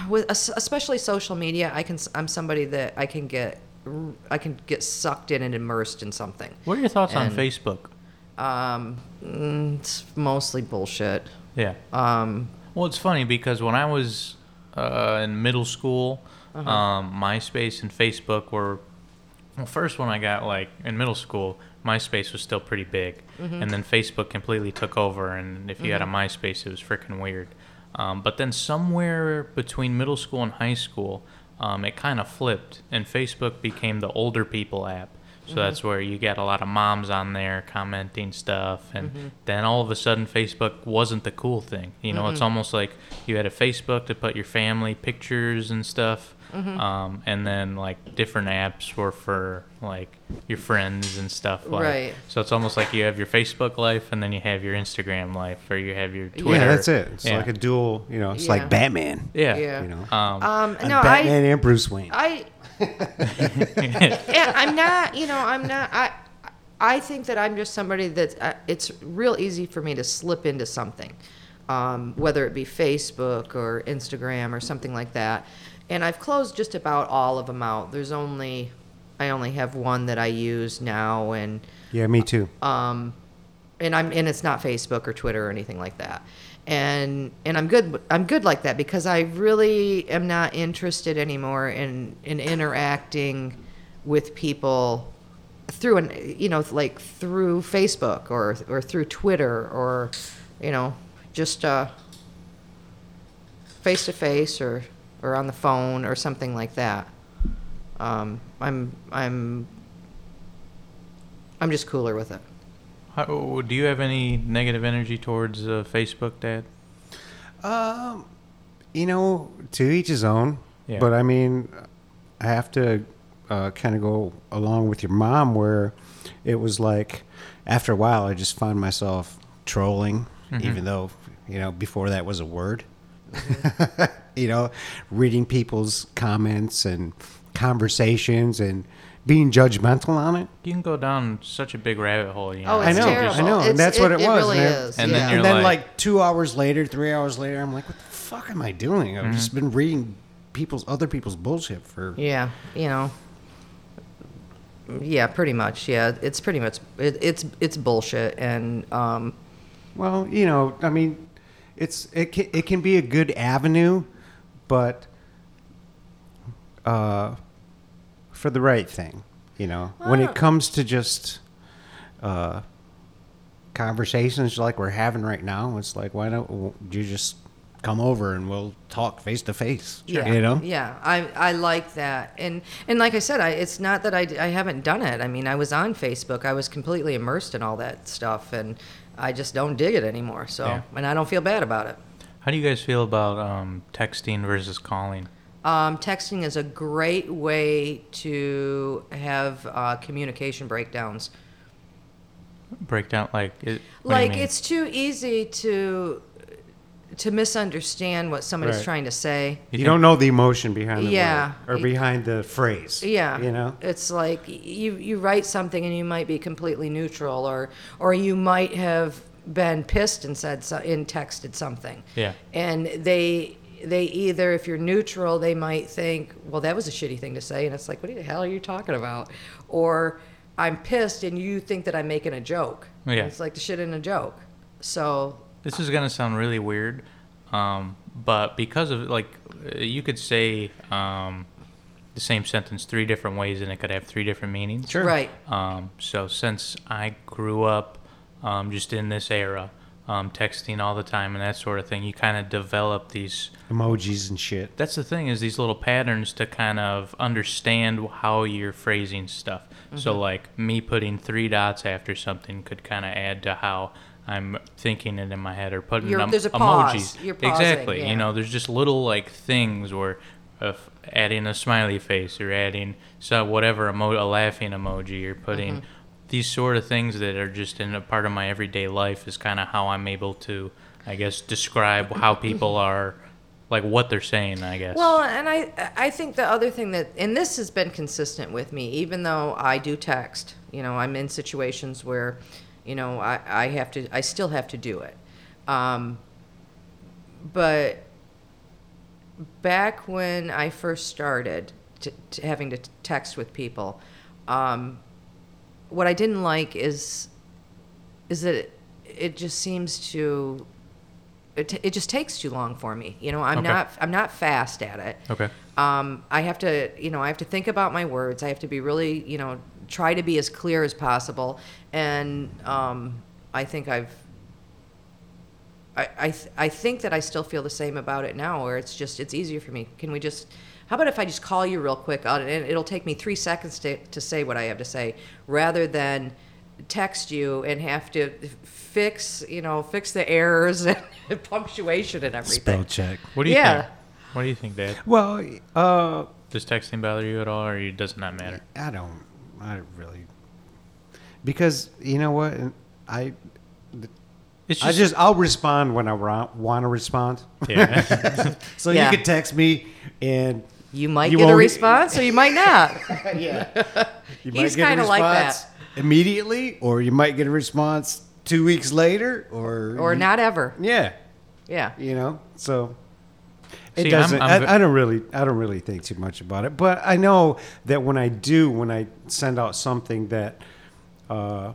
with especially social media, I can I'm somebody that I can get I can get sucked in and immersed in something. What are your thoughts on Facebook? Um, mm, it's mostly bullshit. Yeah. Um, Well, it's funny because when I was uh, in middle school, Uh-huh. um, MySpace and Facebook were. Well, first when I got like in middle school, MySpace was still pretty big, Mm-hmm. and then Facebook completely took over. And if you had a MySpace, it was freaking weird. Um, but then somewhere between middle school and high school, um, it kind of flipped, and Facebook became the older people app. So that's where you get a lot of moms on there commenting stuff, and then all of a sudden Facebook wasn't the cool thing. You know, it's almost like you had a Facebook to put your family pictures and stuff, um, and then like different apps were for like your friends and stuff. Like, Right. So it's almost like you have your Facebook life, and then you have your Instagram life, or you have your Twitter. Yeah, that's it. It's Yeah. like a dual. You know, it's Yeah. like Batman. Yeah. Yeah. You know, Um, um, I'm no, I Batman and Bruce Wayne. I yeah, I'm not. You know, I'm not. I I think that I'm just somebody that uh, it's real easy for me to slip into something, um, whether it be Facebook or Instagram or something like that. And I've closed just about all of them out. There's only I only have one that I use now, and yeah, me too. um, and I'm and it's not Facebook or Twitter or anything like that. And and I'm good I'm good like that because I really am not interested anymore in in interacting with people through an you know like through Facebook or or through Twitter or you know just uh face to face or or on the phone or something like that. Um, I'm I'm I'm just cooler with it. How, do you have any negative energy towards uh, Facebook, Dad? Um, you know, to each his own. Yeah. But I mean, I have to uh, kind of go along with your mom, where it was like after a while, I just found myself trolling, even though you know before that was a word. you know, reading people's comments and conversations and being judgmental on it. You can go down such a big rabbit hole. You Oh, know, it's I know, terrible. I know, and It's- that's what it was, really man. is. And yeah. then you're and then like- like, two hours later, three hours later, I'm like, what the fuck am I doing? I've just been reading people's other people's bullshit for yeah, you know. Yeah, pretty much. Yeah, it's pretty much it, it's it's bullshit, and um, well, you know, I mean, it's it can, it can be a good avenue, but uh, for the right thing, you know, when Ah. it comes to just uh, conversations like we're having right now, it's like, why don't you just come over and we'll talk face to face? yeah, you know. yeah, I I like that, and and like I said, I it's not that I I haven't done it. I mean, I was on Facebook, I was completely immersed in all that stuff, and I just don't dig it anymore. So, Yeah. and I don't feel bad about it. How do you guys feel about um, texting versus calling? Um, texting is a great way to have uh, communication breakdowns. Breakdown like it, what do you like it's too easy to to misunderstand what somebody's Right. trying to say. You, think- don't know the emotion behind the Yeah. word or behind the phrase. Yeah, You know? it's like you you write something and you might be completely neutral, or or you might have been pissed and said so, and texted something. Yeah. and they they either if you're neutral they might think well that was a shitty thing to say and it's like what the hell are you talking about or i'm pissed and you think that i'm making a joke Yeah. it's like the shit in a joke so This is gonna sound really weird, um, but because of like, uh, you could say um, the same sentence three different ways, and it could have three different meanings. Sure. right Um, so since I grew up um, just in this era, um, texting all the time and that sort of thing, you kind of develop these. Emojis and shit. That's the thing is these little patterns to kind of understand how you're phrasing stuff. So like me putting three dots after something could kind of add to how I'm thinking it in my head or putting You're- em- there's a emojis. pause. You're pausing, exactly. yeah. You know, there's just little like things where of adding a smiley face or adding so whatever emo- a laughing emoji or putting Mm-hmm. These sort of things that are just in a part of my everyday life is kind of how I'm able to I guess describe how people are like what they're saying. I guess. Well, and I I think the other thing that and this has been consistent with me, even though I do text. You know, I'm in situations where, you know, I, I have to I still have to do it. Um, but back when I first started to, to having to text with people, um, what I didn't like is is that it, it just seems to it, t- it just takes too long for me. You know, I'm Okay. not I'm not fast at it. okay. Um, I have to, you know, I have to think about my words. I have to be really, you know, try to be as clear as possible. And um, I think I've, I, I, th- I think that I still feel the same about it now, where it's just, it's easier for me. Can we just, how about if I just call you real quick, and it'll take me three seconds to, to say what I have to say, rather than text you and have to fix, you know, fix the errors and punctuation and everything. Spell check. What do you Yeah. think? What do you think, Dad? Well, uh, Does texting bother you at all, or you- does it not matter? I don't. I don't really. Because you know what, I It's I just I'll respond when I want to respond. yeah. So Yeah. you could text me and You might You get a response, or you might not. yeah, you He's kinda like that. immediately, or you might get a response two weeks later, or or you- not ever. Yeah, Yeah. you know. So it See, doesn't. I'm ve- I, I don't really. I don't really think too much about it. But I know that when I do, when I send out something that uh,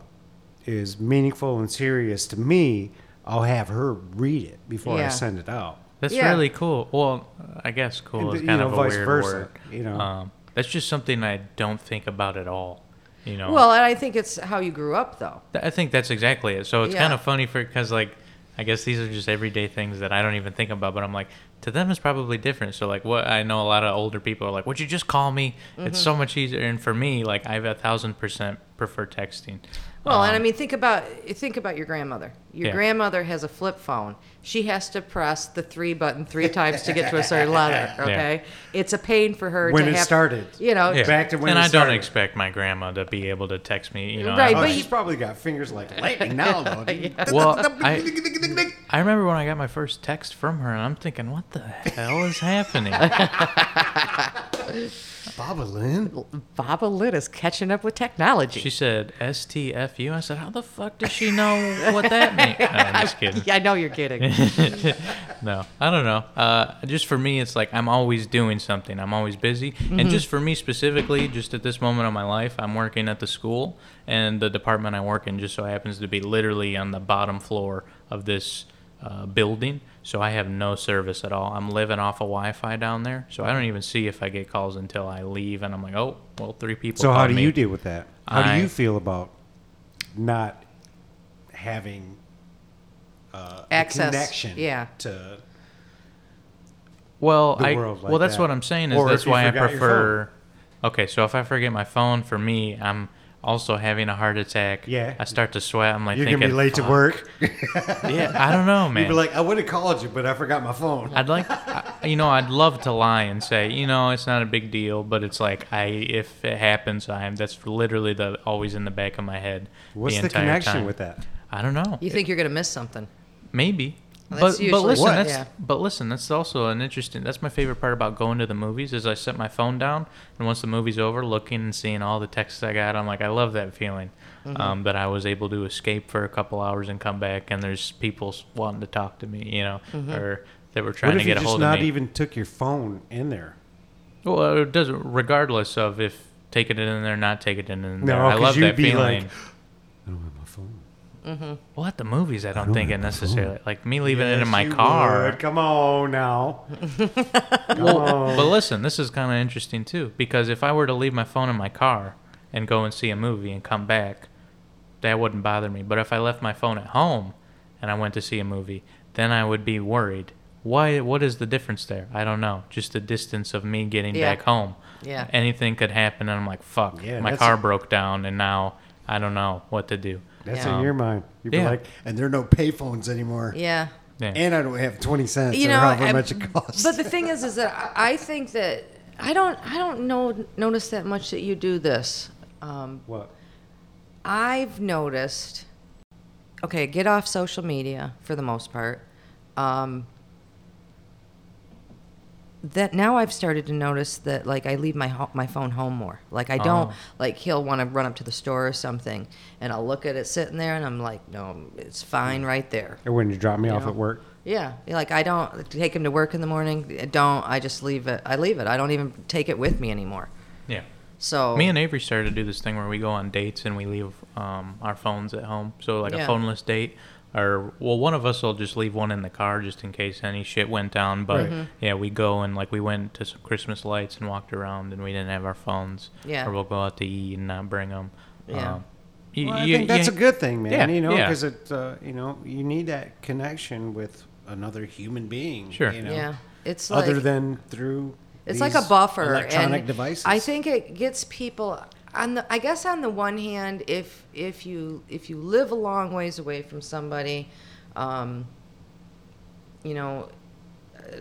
is meaningful and serious to me, I'll have her read it before I send it out. That's Yeah. really cool. Well, I guess cool is kind know, of a weird versa, word. you know. um, that's just something I don't think about at all. You know, Well, and I think it's how you grew up, though. I think that's exactly it. So it's Yeah. kind of funny for because like I guess these are just everyday things that I don't even think about, but I'm like to them it's probably different. So like what I know a lot of older people are like, "Would you just call me? Mm-hmm. It's so much easier." And for me, like I have a thousand percent prefer texting. Well, and I Um, mean, think about think about your grandmother. Your Yeah. grandmother has a flip phone. She has to press the three button three times to get to a certain letter. Okay, it's a pain for her When to it have, started. You know, yeah. back to when and it I started. don't expect my grandma to be able to text me. You know, Right, Oh, but she's probably got fingers like lightning now, though. Well, I, I remember when I got my first text from her, and I'm thinking, what the hell is happening? Baba Lynn. Baba Lit is catching up with technology. She said STFU. I said, how the fuck does she know what that means? No, I'm just kidding. yeah, I know you're kidding. no, I don't know. Uh, just for me, it's like I'm always doing something. I'm always busy. And just for me specifically, just at this moment of my life, I'm working at the school, and the department I work in just so happens to be literally on the bottom floor of this uh, building. So I have no service at all. I'm living off of Wi-Fi down there, so I don't even see if I get calls until I leave, and I'm like, oh, well, three people. So how do me. you deal with that? How I- do you feel about not having uh, a Access, connection yeah. to Well, the I world like well that's that. what I'm saying is Or that's why I prefer. Okay, so if I forget my phone, for me, I'm also having a heart attack. Yeah. I start to sweat. I'm like you're thinking, gonna be late to work. Yeah, I don't know, man. You'd be like, I would have called you, but I forgot my phone. I'd like, I- you know, I'd love to lie and say, you know, it's not a big deal, but it's like I, if it happens, I'm that's literally the always in the back of my head. What's the, the, connection time. with that? I don't know. You think you're gonna miss something? Maybe. Well, but but listen, What? that's Yeah. but listen, that's also an interesting. That's my favorite part about going to the movies is I set my phone down and once the movie's over, looking and seeing all the texts I got, I'm like, I love that feeling. Mm-hmm. Um, that I was able to escape for a couple hours and come back, and there's people wanting to talk to me, you know, Mm-hmm. or that were trying What to if you get a just hold not of me. even took your phone in there? well, it doesn't. Regardless of if taking it in there, or not taking it in there, No, I 'cause love you'd that be feeling. like, Mm-hmm. I don't have my phone. well, at the movies, I don't, don't think it necessarily like me leaving it in my car. would. Come on now. Come Well, on. but listen, this is kind of interesting too because if I were to leave my phone in my car and go and see a movie and come back, that wouldn't bother me. But if I left my phone at home and I went to see a movie, then I would be worried. Why? What is the difference there? I don't know. Just the distance of me getting Yeah. back home. Yeah. Anything could happen, and I'm like, "Fuck!" Yeah, my that's- car broke down, and now I don't know what to do. That's Yeah. in your mind. You'd be Yeah. like, and there are no payphones anymore. Yeah. Yeah. And I don't have 20 cents you or know, however I- much it costs. But the thing is, is that I I think that I don't, I don't know, notice that much that you do this. Um, what? I've noticed. Okay, get off social media for the most part. Um, that now I've started to notice that like I leave my ho- my phone home more. Like I don't Oh. like he'll want to run up to the store or something, and I'll look at it sitting there, and I'm like, no, it's fine right there. Or when you drop me You off know? at work. Yeah, like I don't take him to work in the morning. I don't. I just leave it. I leave it. I don't even take it with me anymore. Yeah. So Me and Avery started to do this thing where we go on dates and we leave um, our phones at home. So like Yeah. a phoneless date, or well, one of us will just leave one in the car just in case any shit went down. But Mm-hmm. yeah, we go and like we went to some Christmas lights and walked around and we didn't have our phones. Yeah. Or we'll go out to eat and not bring them. Yeah. Well, I think that's a good thing, man. Yeah, you know, yeah. because it, uh, you know, you need that connection with another human being. Sure. You know, yeah, it's other like, than through. It's like a buffer. Electronic and devices. I think it gets people on the. I guess on the one hand, if if you if you live a long ways away from somebody, um, you know, uh,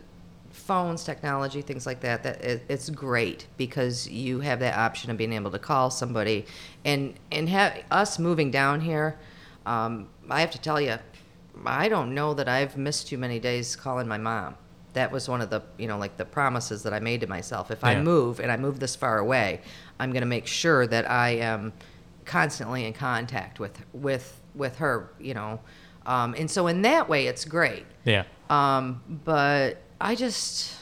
phones, technology, things like that. That it, it's great because you have that option of being able to call somebody, and and have us moving down here. Um, I have to tell you, I don't know that I've missed too many days calling my mom. That was one of the, you know, like the promises that I made to myself. If I move and I move this far away, I'm going to make sure that I am constantly in contact with with with her, you know. Um, and so in that way, it's great. Yeah. Um, but I just,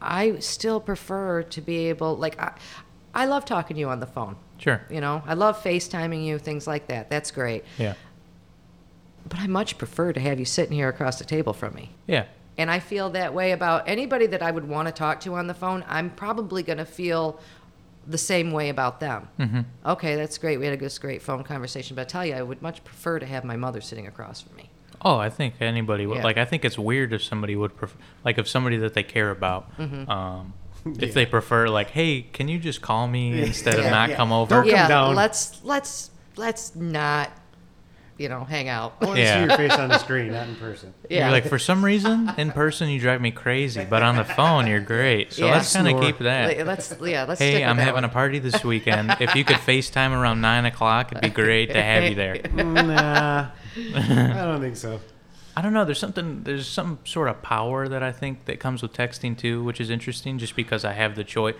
I still prefer to be able, like, I, I love talking to you on the phone. Sure. You know, I love FaceTiming you, things like that. That's great. Yeah. But I much prefer to have you sitting here across the table from me. Yeah. And I feel that way about anybody that I would want to talk to on the phone. I'm probably going to feel the same way about them. Mm-hmm. Okay, that's great. We had a this great phone conversation. But I tell you, I would much prefer to have my mother sitting across from me. Oh, I think anybody would. Yeah. Like, I think it's weird if somebody would prefer, like, if somebody that they care about, Mm-hmm. um, if they prefer, like, hey, can you just call me instead of not yeah. come over? Don't come yeah, down. let's let's let's not, you know, hang out. I want to Yeah. see your face on the screen, not in person. Yeah. You're like, for some reason, in person, you drive me crazy, but on the phone, you're great. So Yeah. let's kind of keep that. Let's yeah, let's. Hey, I'm that having a party this weekend. if you could FaceTime around 9 o'clock, it'd be great to have you there. Mm, nah, I don't think so. I don't know. There's something. There's some sort of power that I think that comes with texting too, which is interesting. Just because I have the choice,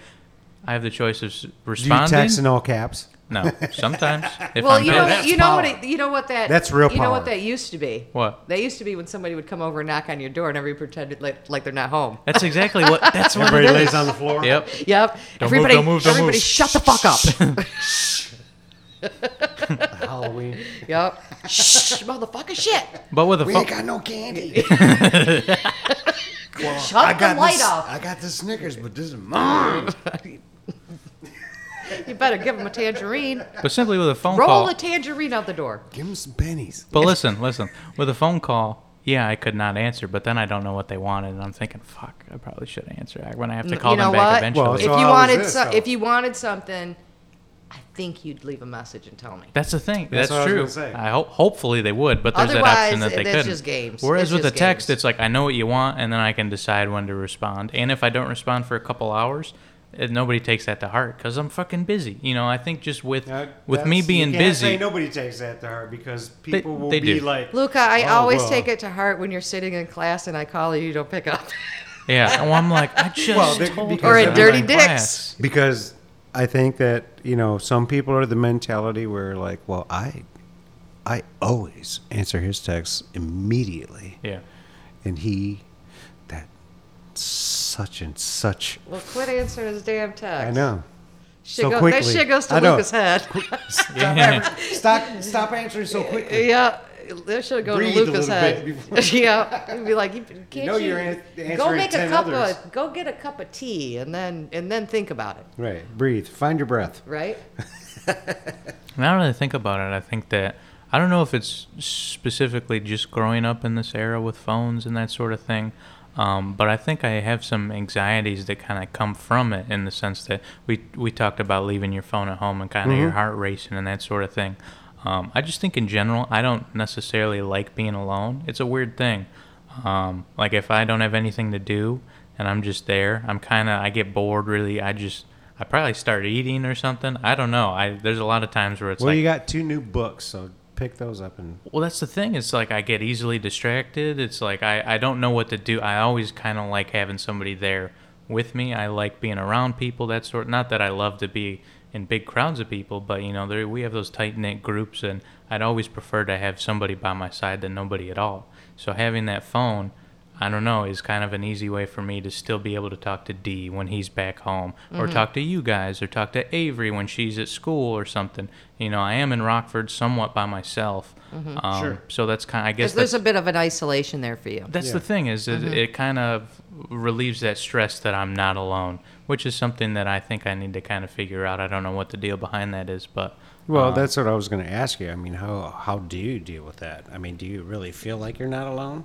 I have the choice of s- Do you text in all caps? No, sometimes if Well, I'm you know, you know what it, you know what that That's real You know what that used to be. What? That used to be when somebody would come over and knock on your door and everybody pretended like, like they're not home. That's exactly what. That's what Everybody lays on the floor. Yep. Yep. Don't move, everybody, don't move, don't everybody, move. shut the fuck up. Halloween. yep. Shh, motherfucker, shit. But with a We phone, ain't got no candy. well, Shut I the got light this, off. I got the Snickers, but this is mine. You better give him a tangerine. but simply with a phone Roll call. Roll a tangerine out the door. Give him some pennies. But listen, listen. With a phone call, yeah, I could not answer, but then I don't know what they wanted, and I'm thinking, fuck, I probably should answer. When I have to call You know know them back what? eventually. Well, if So you how was wanted this, so, though? if you wanted something, I think you'd leave a message and tell me. That's the thing. That's That's, what I true. was gonna say. I hope hopefully they would, but there's that option that they that's couldn't. just games. Whereas It's with the just text, games. it's like I know what you want, and then I can decide when to respond. And if I don't respond for a couple hours, it, nobody takes that to heart because I'm fucking busy. You know, I think just with Now, with me being you can't busy, Say nobody takes that to heart because people will they be do. like, Luca, I "Oh, always well." take it to heart when you're sitting in class and I call you, you don't pick up. yeah. Well, I'm like, I just Well, told Or a I'm dirty dicks. class. because I think that you know some people are the mentality where like, well, I, I always answer his texts immediately, Yeah. and he, that, such and such. well, quit answering his damn text. I know. Shit So go- quickly. That shit goes to Luca's head. Yeah. Stop! Stop answering so quickly. yeah. That should go Breathe to Luca's little head. bit before- yeah, You'd be like, you, can't know you you're an- go answering make a cup others. of, go get a cup of tea, and then and then think about it, Right. Breathe. Find your breath. right? Now that I think about it, I think that I don't know if it's specifically just growing up in this era with phones and that sort of thing, um, but I think I have some anxieties that kind of come from it in the sense that we we talked about leaving your phone at home and kind of your heart racing and that sort of thing. Um, I just think in general, I don't necessarily like being alone. It's a weird thing. Um, like if I don't have anything to do and I'm just there, I'm kind of I get bored. Really, I just I probably start eating or something. I don't know. I there's a lot of times where it's well, like you got two new books, so pick those up and. well, that's the thing. It's like I get easily distracted. It's like I, I don't know what to do. I always kind of like having somebody there with me. I like being around people. That sort. Not that I love to be in big crowds of people, but you know, there, we have those tight knit groups, and I'd always prefer to have somebody by my side than nobody at all. So having that phone, I don't know, is kind of an easy way for me to still be able to talk to D when he's back home, or Mm-hmm. talk to you guys, or talk to Avery when she's at school or something. You know, I am in Rockford somewhat by myself. Mm-hmm. Um, Sure. So that's kind. Of, I guess There's a bit of an isolation there for you. that's Yeah. the thing is it, it kind of relieves that stress that I'm not alone, which is something that I think I need to kind of figure out. I don't know what the deal behind that is, but Well, uh, that's what I was going to ask you. I mean, how how do you deal with that? I mean, do you really feel like you're not alone?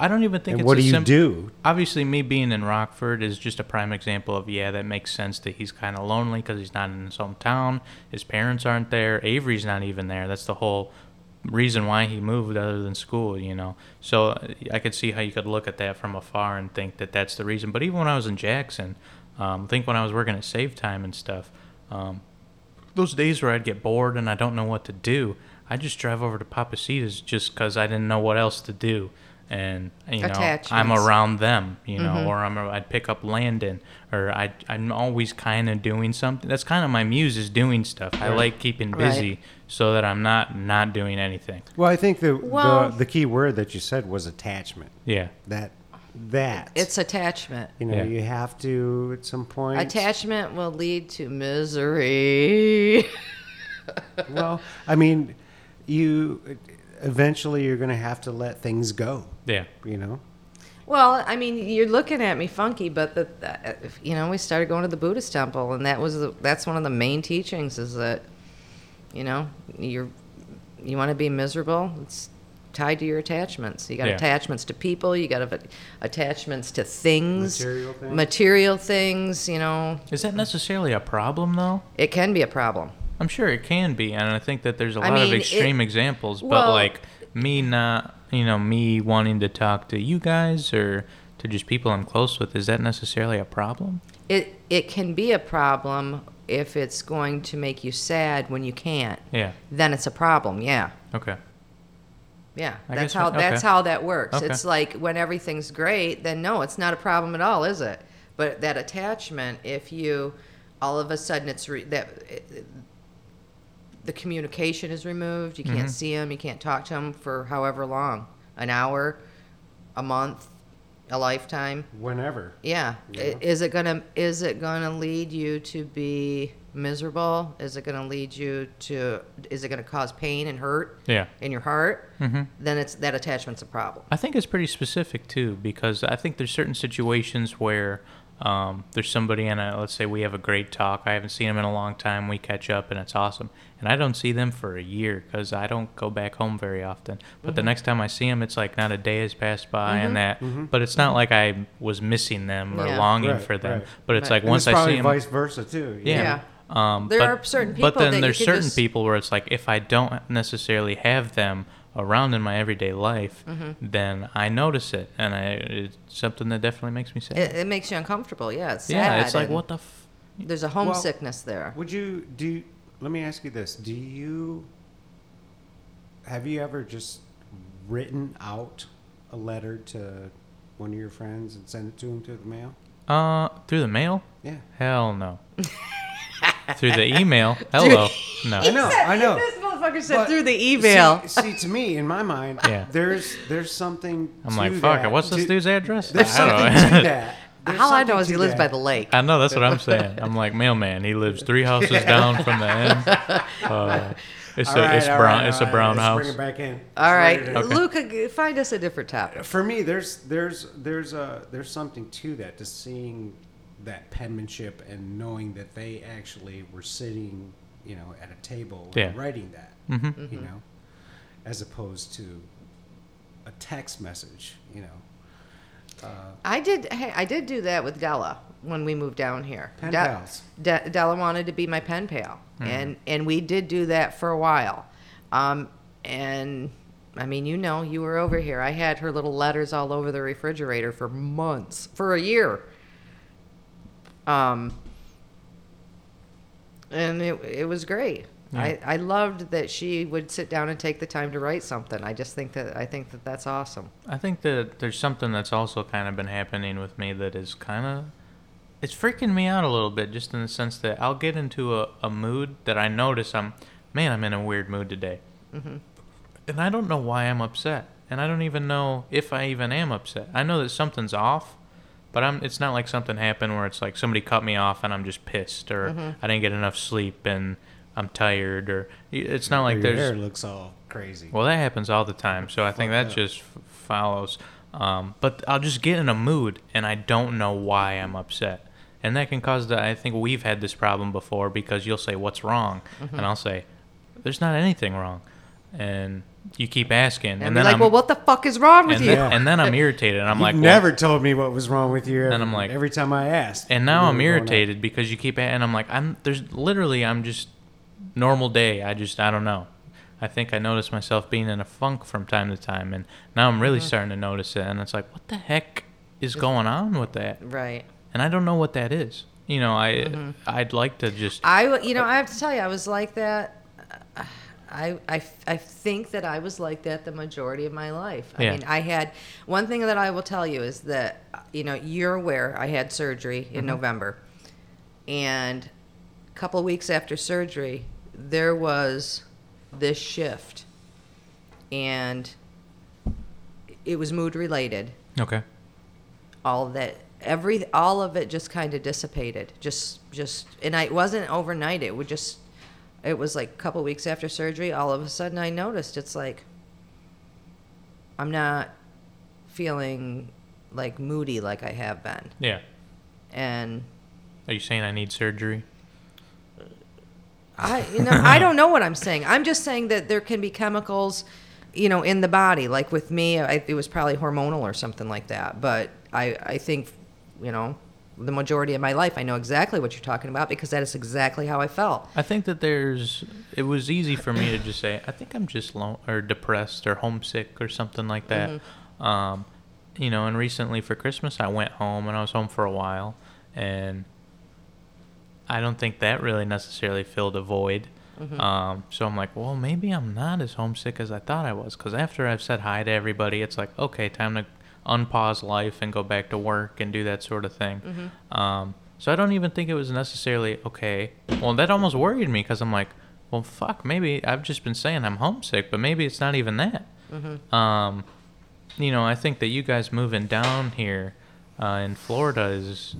I don't even think And it's what do you sim- do? Obviously, me being in Rockford is just a prime example of yeah, that makes sense that he's kind of lonely because he's not in his hometown. His parents aren't there. Avery's not even there. That's the whole reason why he moved, other than school, you know. So I could see how you could look at that from afar and think that that's the reason. But even when I was in Jackson, um, I think when I was working at Save Time and stuff, um, those days where I'd get bored and I don't know what to do, I just drive over to Papacita's just because I didn't know what else to do. And you know, I'm around them, you know, Mm-hmm. or I'm I'd pick up Landon, or I I'm always kind of doing something. That's kind of my muse is doing stuff. I like keeping Right. busy so that I'm not not doing anything. Well, I think the Well- the, the key word that you said was attachment. Yeah, That that It's attachment. you know Yeah. you have to at some point. Attachment will lead to misery. Well, I mean, you eventually you're going to have to let things go. yeah, You know. Well, I mean, you're looking at me funky, but the, uh, you know, we started going to the Buddhist temple, and that was the, that's one of the main teachings is that, you know, you're you want to be miserable. It's tied to your attachments. You got Yeah. attachments to people. You got a- attachments to things, Material things? material things. You know, is that necessarily a problem though? it can be a problem. I'm sure it can be, and I think that there's a lot of mean, it- extreme examples. But well- like me not, you know, me wanting to talk to you guys or to just people I'm close with, is that necessarily a problem? It it can be a problem if it's going to make you sad when you can't. Yeah. Then it's a problem. Yeah. Okay. Yeah, I that's how so- that's how that works. Okay. It's like when everything's great, then no, it's not a problem at all, is it? But that attachment, if you all of a sudden it's re- that it, the communication is removed, you Mm-hmm. can't see him, you can't talk to him for however long, an hour, a month, a lifetime. Whenever. Yeah. Yeah. Is it gonna is it gonna lead you to be miserable? Is it gonna lead you to is it gonna cause pain and hurt Yeah. in your heart? Mm-hmm. Then it's that attachment's a problem. I think it's pretty specific too, because I think there's certain situations where um, there's somebody and I, let's say we have a great talk. I haven't seen them in a long time. We catch up and it's awesome, and I don't see them for a year because I don't go back home very often. But Mm-hmm. the next time I see them, it's like not a day has passed by and that. But it's not like I was missing them or Yeah. longing Right, for them. right. But it's Right. like And once it's I probably see them, vice versa too. you yeah. know? Um, There but, are certain people. But people then that there's certain just- people where it's like if I don't necessarily have them around in my everyday life, Mm-hmm. then I notice it, and I, it's something that definitely makes me sad. It, it makes you uncomfortable. Yeah, it's sad. yeah, it's like what the. F- There's a homesickness there. Would you do? Let me ask you this: Do you have you ever just written out a letter to one of your friends and sent it to him through the mail? uh, through the mail? Yeah. Hell no. through the email? Hello. No. I know. I know. This motherfucker said But through the email. See, see, to me, in my mind, Yeah. there's there's something. I'm to like, fuck that. it. What's this dude's address? There's I don't something know. to that. There's All I know is he lives that. by the lake. I know that's what I'm saying. I'm like mailman. He lives three houses down from the end. Uh, it's All a right, it's brown right, it's all a right, brown let's house. Bring it back in. All right, Let's bring in. Luca, find us a different topic. For me, there's there's there's a there's something to that, to seeing that penmanship and knowing that they actually were sitting, you know, at a table and Yeah. writing that, hmm you know, as opposed to a text message, you know. Uh, I did. Hey, I did do that with Della when we moved down here. Pen De- pals. De- Della wanted to be my pen pal, Hmm. and and we did do that for a while. Um, and I mean, you know, you were over here. I had her little letters all over the refrigerator for months, for a year. Um, and it it was great. Yeah. I, I loved that she would sit down and take the time to write something. I just think that I think that that's awesome. I think that there's something that's also kind of been happening with me that is kind of it's freaking me out a little bit, just in the sense that I'll get into a, a mood that I notice I'm, man, I'm in a weird mood today. Mm-hmm. And I don't know why I'm upset. And I don't even know if I even am upset. I know that something's off, but I'm. It's not like something happened where it's like somebody cut me off and I'm just pissed, or Mm-hmm. I didn't get enough sleep and I'm tired, or it's not like Your there's. hair looks all crazy. Well, that happens all the time, so I think that up. just f- follows. Um, but I'll just get in a mood, and I don't know why I'm upset, and that can cause the. I think we've had this problem before because you'll say, "What's wrong?" Mm-hmm. and I'll say, "There's not anything wrong," and you keep asking, And, and, be then like, I'm well, what the fuck is wrong with and, you? then, and then I'm irritated, and I'm you like, well- never told me what was wrong with you. Every, And I'm like- every time I asked. and now I'm were going on. irritated because you keep a- and I'm like I'm there's literally I'm just normal day I just I don't know I think I notice myself being in a funk from time to time and now I'm Mm-hmm. really starting to notice it and it's like what the heck is going on with that right. and I don't know what that is you know I Mm-hmm. I'd like to just I, w- you know, I have to tell you, I was like that. I, I, I think that I was like that the majority of my life. I mean, I had one thing that I will tell you is that, you know, you're aware I had surgery in mm-hmm. November. And a couple of weeks after surgery, there was this shift. And it was mood related okay all of that every all of it just kind of dissipated just just and I, it wasn't overnight it would just it was like a couple weeks after surgery all of a sudden i noticed it's like i'm not feeling like moody like i have been yeah and are you saying I need surgery I, you know, I don't know what I'm saying. I'm just saying that there can be chemicals, you know, in the body. Like with me, I, it was probably hormonal or something like that. But I, I think, you know, the majority of my life, I know exactly what you're talking about because that is exactly how I felt. I think that there's. It was easy for me to just say, I think I'm just low or depressed or homesick or something like that. Mm-hmm. Um, you know, and recently for Christmas, I went home and I was home for a while, and I don't think that really necessarily filled a void. Mm-hmm. Um, so I'm like, well, maybe I'm not as homesick as I thought I was. Because after I've said hi to everybody, it's like, okay, time to unpause life and go back to work and do that sort of thing. Mm-hmm. Um, so I don't even think it was necessarily okay. Well, that almost worried me because I'm like, well, fuck, maybe I've just been saying I'm homesick, but maybe it's not even that. Mm-hmm. Um, you know, I think that you guys moving down here uh, in Florida is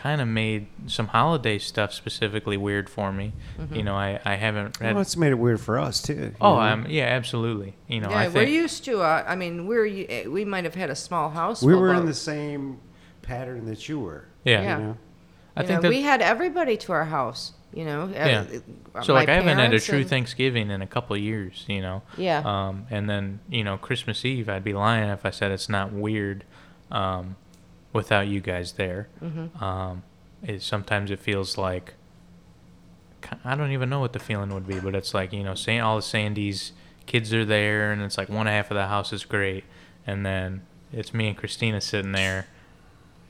kind of made some holiday stuff specifically weird for me. Mm-hmm. You know, I, I haven't read. Well, it's made it weird for us too. oh, um, yeah, absolutely. You know, yeah, I we're used to. Uh, I mean, we're eh, we might have had a small house. we full, were in the same pattern that you were. yeah. Yeah. You know? I you think know, that we had everybody to our house. You know. Yeah. uh, so like I haven't had a true and- Thanksgiving in a couple of years, you know. Yeah. Um, and then you know Christmas Eve, I'd be lying if I said it's not weird, um, without you guys there. Mm-hmm. Um, it sometimes it feels like I don't even know what the feeling would be, but it's like you know, saying all the Sandys kids are there, and it's like one half of the house is great, and then it's me and Christina sitting there.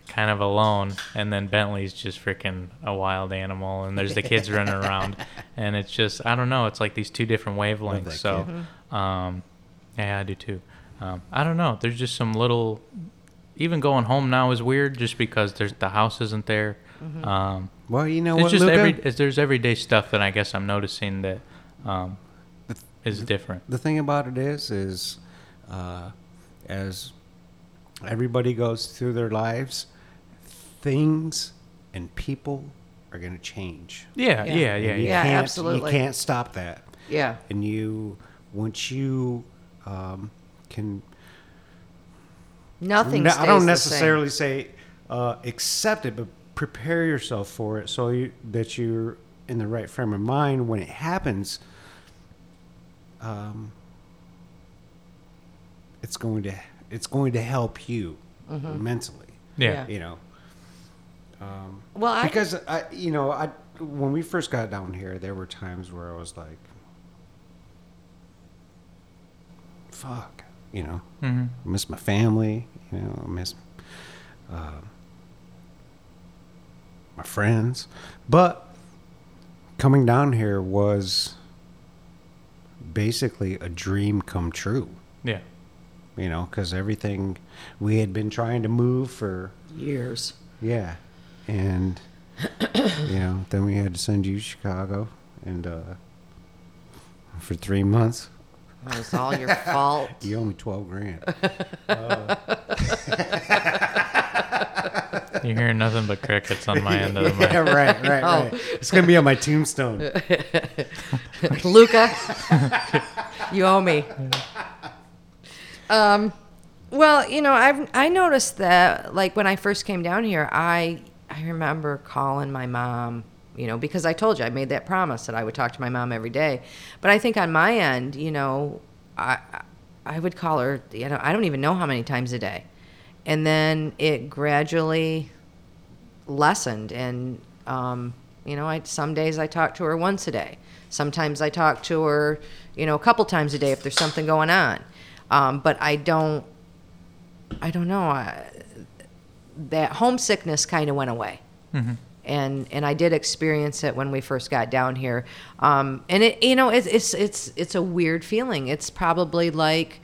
Kind of alone, and then Bentley's just freaking a wild animal, and there's the kids running around, and it's just I don't know. It's like these two different wavelengths. So, um, yeah, I do too. Um, I don't know. There's just some little. Even going home now is weird, just because there's the house isn't there. Um, Well, you know it's what, just Luca? every it's- there's everyday stuff that I guess I'm noticing that um, is different. the thing about it is, is uh, as everybody goes through their lives, things and people are going to change. Yeah, Yeah. yeah, yeah, yeah. you Yeah, absolutely. You can't stop that. Yeah. And you, once you um, can Nothing. No, I don't the necessarily say uh, accept it, but prepare yourself for it so you, that you're in the right frame of mind when it happens. Um, it's going to it's going to help you mentally. Yeah. Yeah. You know, um, Well, I because I, you know, I when we first got down here, there were times where I was like, "Fuck," you know. hmm I miss my family, you know, I miss uh, my friends. But coming down here was basically a dream come true, Yeah. you know, because everything we had been trying to move for, years. yeah. and you know, then we had to send you to Chicago, and uh, for three months, It was all your fault. you owe me twelve grand. You're hearing nothing but crickets on my end of the mic. yeah, right, right, Oh. right. It's gonna be on my tombstone. Luca, you owe me. Um, well, you know, I've I noticed that like when I first came down here, I I remember calling my mom, you know, because I told you I made that promise that I would talk to my mom every day. But I think on my end, you know, I I would call her, you know, I don't even know how many times a day. And then it gradually lessened and um, you know I, some days i talk to her once a day sometimes i talk to her you know a couple times a day if there's something going on um, but i don't i don't know I, that homesickness kind of went away and and I did experience it when we first got down here. Um, and it you know it's it's it's it's a weird feeling. It's probably like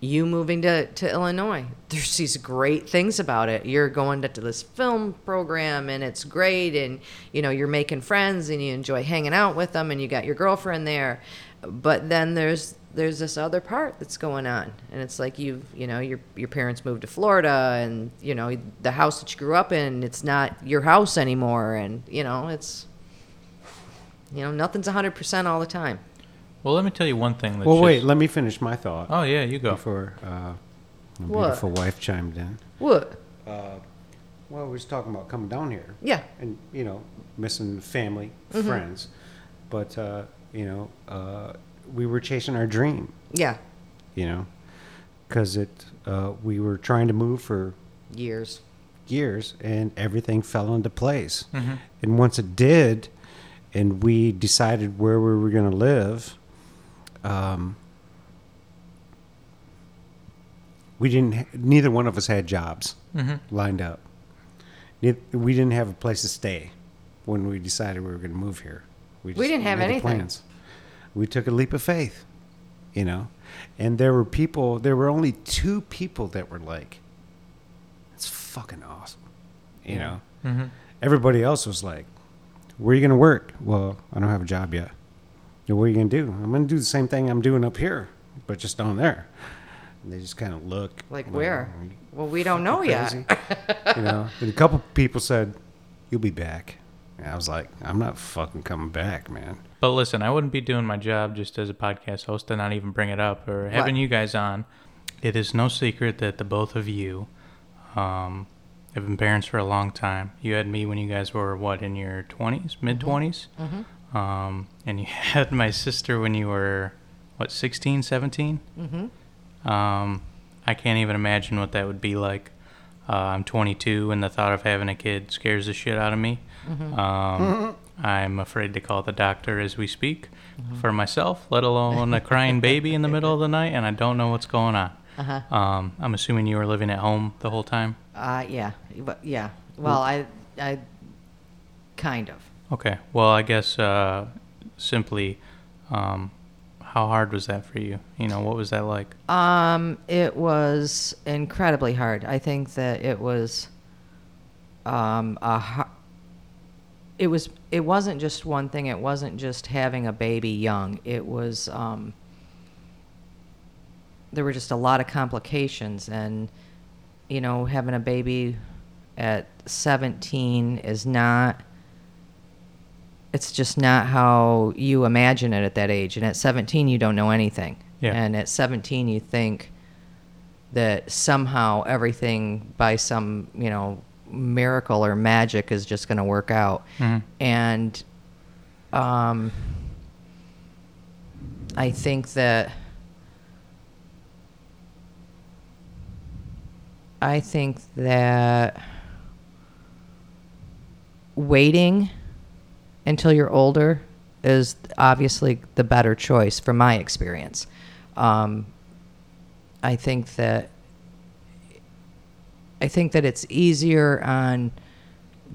you moving to, to Illinois. There's these great things about it. You're going to, to this film program and it's great and you know you're making friends and you enjoy hanging out with them and you got your girlfriend there. But then there's there's this other part that's going on and it's like you you know your your parents moved to Florida and you know the house that you grew up in it's not your house anymore and you know it's you know nothing's 100% all the time. Well, let me tell you one thing. That's Well, wait. Let me finish my thought Oh yeah, you go. before uh, my What? beautiful wife chimed in. What? Well, we was talking about coming down here. Yeah. and you know missing family friends but uh, you know uh, we were chasing our dream Yeah. you know because it uh, we were trying to move for Years. years and everything fell into place and once it did and we decided where we were going to live um, we didn't ha- neither one of us had jobs lined up Ne- we didn't have a place to stay when we decided we were going to move here We we didn't have made the anything. plans. We took a leap of faith you know? And there were people there were only two people that were like it's fucking awesome you know? Hmm everybody else was like where are you going to work? Well i don't have a job yet. "Yeah, what are you going to do? I'm going to do the same thing i'm doing up here but just down there. And they just kind of look Like "Are where? Well, we don't know yet. you know? And a couple people said you'll be back. And i was like i'm not fucking coming back man But listen, I wouldn't be doing my job just as a podcast host to not even bring it up or having What? you guys on. It is no secret that the both of you um, have been parents for a long time. You had me when you guys were what in your twenties, mid 20s um, and you had my sister when you were what 16, 17. Mm-hmm. Um, I can't even imagine what that would be like. Uh, I'm 22, and the thought of having a kid scares the shit out of me. Um, I'm afraid to call the doctor as we speak for myself, let alone a crying baby in the middle of the night, and I don't know what's going on. Uh-huh. Um, I'm assuming you were living at home the whole time. Uh, yeah. But yeah. Well, I, I, kind of. Okay. Well, I guess uh, simply, um, how hard was that for you? You know, what was that like? Um, it was incredibly hard. I think that it was, um, a it was it wasn't just one thing. It wasn't just having a baby young. It was um, there were just a lot of complications, and you know, having a baby at 17 is not. It's just not how you imagine it at that age. And at 17, you don't know anything. Yeah. And at 17, you think that somehow everything by some, you know, miracle or magic is just going to work out. Mhm. And um, I think that I think that waiting until you're older is obviously the better choice from my experience. Um, I think that I think that it's easier on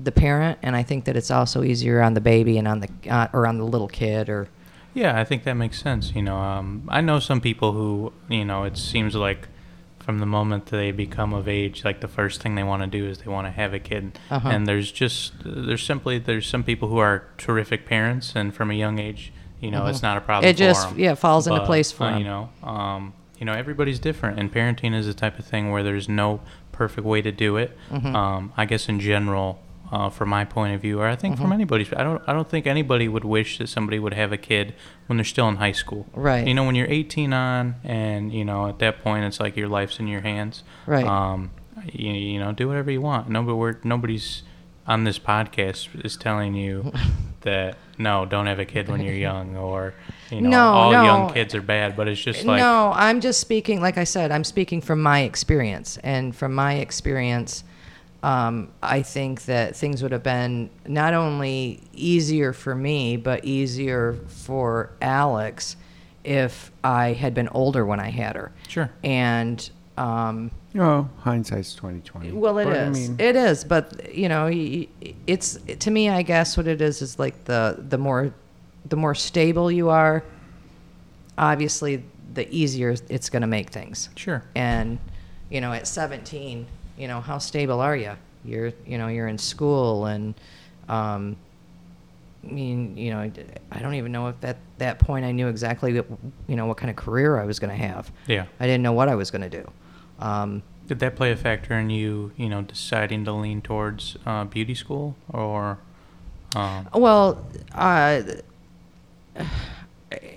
the parent, and I think that it's also easier on the baby and on the uh, or on the little kid or Yeah, I think that makes sense. You know, um, I know some people who, you know, it seems like from the moment they become of age, like the first thing they want to do is they want to have a kid. Uh-huh. And there's just there's simply there's some people who are terrific parents, and from a young age, you know, it's not a problem. It just 'em. yeah falls into place for uh, 'em. You know, um, you know, everybody's different, and parenting is the type of thing where there's no perfect way to do it. Mm-hmm. Um, I guess in general, uh, from my point of view, or I think Mm-hmm. from anybody's, I don't, I don't think anybody would wish that somebody would have a kid when they're still in high school. Right. You know, when you're 18 on, and you know, at that point, it's like your life's in your hands. Right. Um, you, you know, do whatever you want. Nobody, we're, nobody's on this podcast is telling you that no, don't have a kid when you're young, or you know, No, all no. young kids are bad. But it's just like no, I'm just speaking, like I said, I'm speaking from my experience. And from my experience, um, I think that things would have been not only easier for me, but easier for Alex if I had been older when I had her. Sure. And, um, Oh, hindsight's twenty twenty. well, it is. But, I mean, it is, but you know, y- y- it's to me. I guess what it is is like the the more the more stable you are, obviously, the easier it's going to make things. Sure. And you know, at 17, you know, how stable are you? You're you know you're in school and. Um, I mean, you know, I don't even know if at that point I knew exactly, what, you know, what kind of career I was going to have. Yeah. I didn't know what I was going to do. Um, Did that play a factor in you, you know, deciding to lean towards uh, beauty school, or? Um, Well, uh,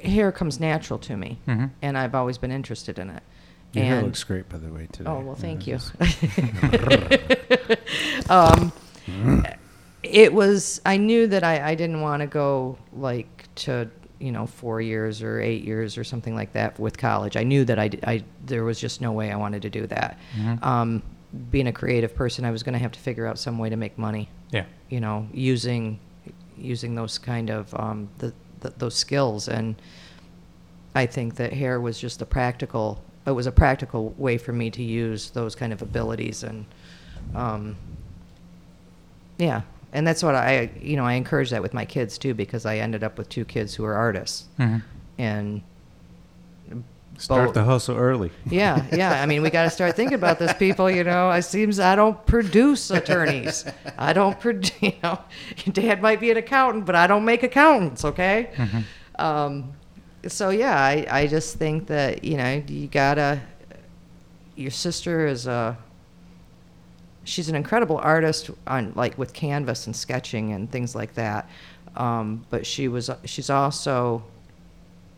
hair comes natural to me, Mhm. and I've always been interested in it. your hair looks great, by the way. Today. oh well, thank you. Um, it was. I knew that I, I didn't want to go like to you know four years or eight years or something like that with college. I knew that I, d- I- there was just no way I wanted to do that. Mhm. Um, being a creative person, I was going to have to figure out some way to make money. yeah. you know, using using those kind of um, the, the those skills, and I think that hair was just a practical. It was a practical way for me to use those kind of abilities, and um, yeah, and that's what I you know I encourage that with my kids too because I ended up with two kids who are artists, hmm and Start the hustle early. yeah, yeah. I mean, we got to start thinking about this, people. You know, it seems I don't produce attorneys. I don't produce. You know, Dad might be an accountant, but I don't make accountants. Okay. Um, so yeah, I I just think that you know you gotta. Your sister is a. She's an incredible artist on like with canvas and sketching and things like that, um, but she was she's also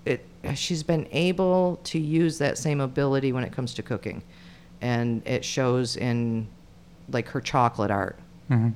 it she's been able to use that same ability when it comes to cooking and it shows in like her chocolate art hmm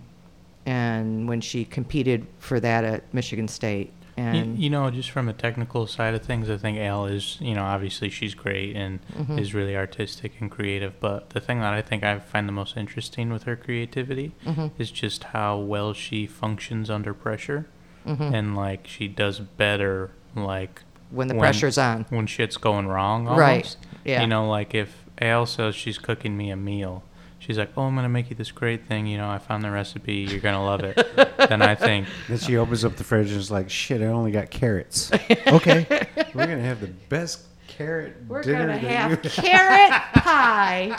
and when she competed for that at Michigan State You, and you know, just from a technical side of things, I think Al is, you know, obviously she's great and Mhm. is really artistic and creative. But the thing that I think I find the most interesting with her creativity Mhm. is just how well she functions under pressure, Mhm. and like she does better, like when the pressure's on when shit's going wrong. Almost. Right, yeah. You know, like if Al says she's cooking me a meal. She's like, "Oh, I'm gonna make you this great thing. You know, I found the recipe. You're gonna love it." then I think, Then she opens up the fridge and is like, "Shit, I only got carrots." okay, we're gonna have the best carrot we're dinner gonna have carrot pie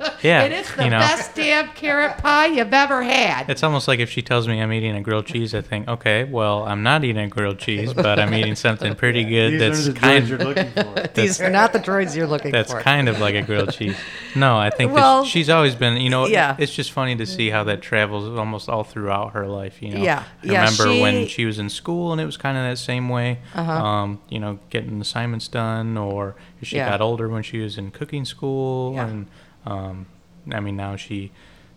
yeah, and it's the you know, best damn carrot pie you've ever had It's almost like if she tells me I'm eating a grilled cheese, I think, okay, well, I'm not eating a grilled cheese, but I'm eating something pretty good These that's are the kind kind you're looking for. these are not the droids you're looking that's for That's kind of like a grilled cheese. No, I think Well, that she's always been, you know, yeah. it's just funny to see how that travels almost all throughout her life, you know. Yeah, I yeah, remember when she- she was in school and it was kind of that same way, Uh-huh. um, you know, getting assignments done, or she Yeah. got older when she was in cooking school, Yeah. and um, I mean, now she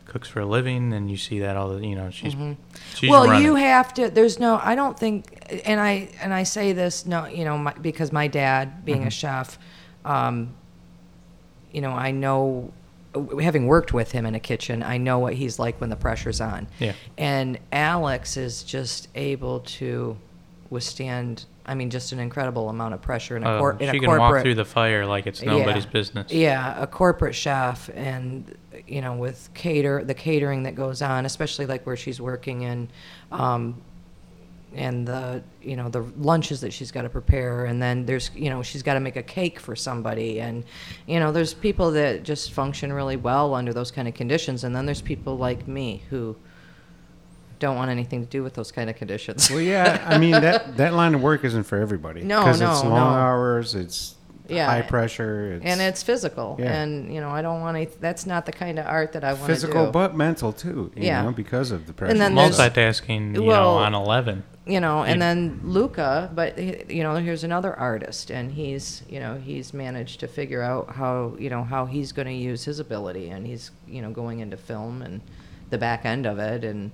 cooks for a living, and you see that all the, you know, she's, she's Mm-hmm. well running. you have to there's no i don't think and i and i say this no you know my, because my dad being Mm-hmm. a chef um you know i know having worked with him in a kitchen i know what he's like when the pressure's on Yeah. and alex is just able to withstand i mean just an incredible amount of pressure in a, Uh, cor- in she can corporate walk through the fire like it's nobody's business. yeah, a corporate chef, and you know, with cater the catering that goes on, especially like where she's working in, um, and the you know the lunches that she's got to prepare. And then there's you know she's got to make a cake for somebody. And you know there's people that just function really well under those kind of conditions. And then there's people like me who don't want anything to do with those kind of conditions Well, yeah, I mean that that line of work isn't for everybody. No, because no, it's long no. hours. It's Yeah. high pressure. It's and it's physical Yeah. and you know i don't want to that's not the kind of art that i want to do. physical, do but mental too. You Yeah. know, because of the pressure. And then Multitasking, you Well- know, on 11. you know and then luca but you know here's another artist and he's you know he's managed to figure out how you know how he's going to use his ability and he's you know going into film and the back end of it and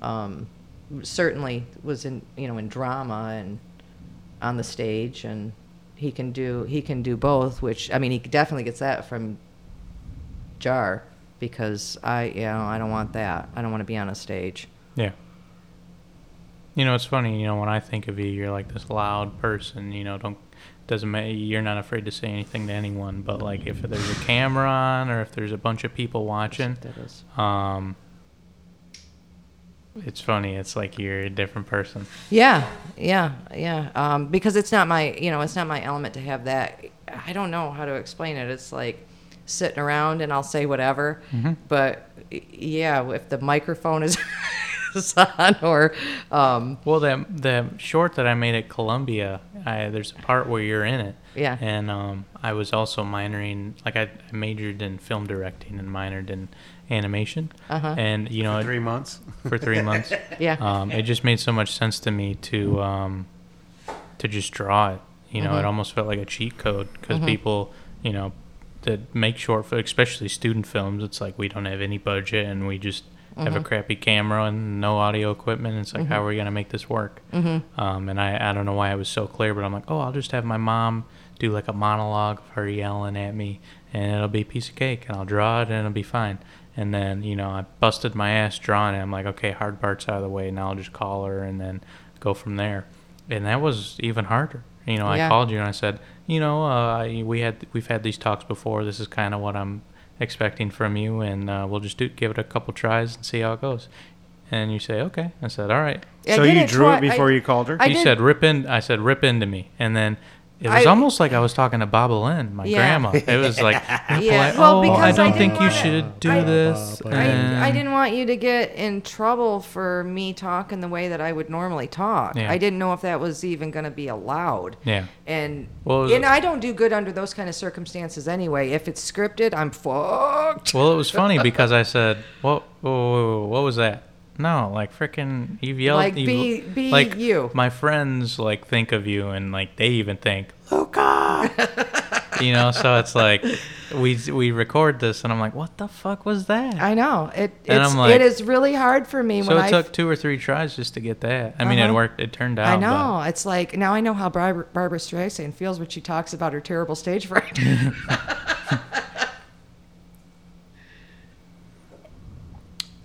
um, certainly was in you know in drama and on the stage and he can do he can do both which i mean he definitely gets that from jar because i you know i don't want that i don't want to be on a stage Yeah. You know, it's funny. You know, when I think of you, you're like this loud person. You know, don't doesn't matter. You're not afraid to say anything to anyone. But like, if there's a camera on, or if there's a bunch of people watching, that is um, it's funny. It's like you're a different person. Yeah, yeah, yeah. Um, because it's not my, you know, it's not my element to have that. I don't know how to explain it. It's like sitting around and I'll say whatever. But yeah, if the microphone is, is on or, um, Well, that the short that I made at Columbia, I, there's a part where you're in it. Yeah. And um, I was also minoring, like I, I majored in film directing and minored in animation. Uh-huh. And you know, three months. for three months. Yeah. Um, it just made so much sense to me to um, to just draw it. You know, it almost felt like a cheat code because people, you know, that make short, fi- especially student films, it's like we don't have any budget and we just have a crappy camera and no audio equipment. It's like, how are we gonna make this work? Um, and I, I don't know why I was so clear, but I'm like, oh, I'll just have my mom do like a monologue of her yelling at me, and it'll be a piece of cake, and I'll draw it, and it'll be fine. And then, you know, I busted my ass drawing it. I'm like, okay, hard part's out of the way. Now I'll just call her and then go from there. And that was even harder. You know, I called you and I said, you know, uh, we had we've had these talks before. This is kind of what I'm expecting from you, and uh, we'll just do give it a couple tries and see how it goes. And you say, okay. I said, all right. I so you it drew twi- it before I- you called her. I you did- said rip in. I said rip into me, and then it was I- almost like I was talking to Bob Lynn, my Yeah. grandma. It was like, Yeah, like, well, oh, because I I don't didn't think you wanna- should do I- this. I, I didn't want you to get in trouble for me talking the way that I would normally talk. Yeah. I didn't know if that was even going to be allowed. Yeah. And Well, and I don't do good under those kind of circumstances anyway. If it's scripted, I'm fucked. Well, it was funny because I said, "What? Whoa, whoa, whoa, what was that?" No, like freaking, you've yelled. Like, be- be like you. My friends like think of you, and like they even think Luca. you know, so it's like we we record this, and I'm like, "What the fuck was that?" I know it. And It's like- it is really hard for me so when it I. took two or three tries just to get that. I mean, it Uh-huh. worked. It turned out. I but- know. It's like now I know how Barbara, Barbra Streisand feels when she talks about her terrible stage fright.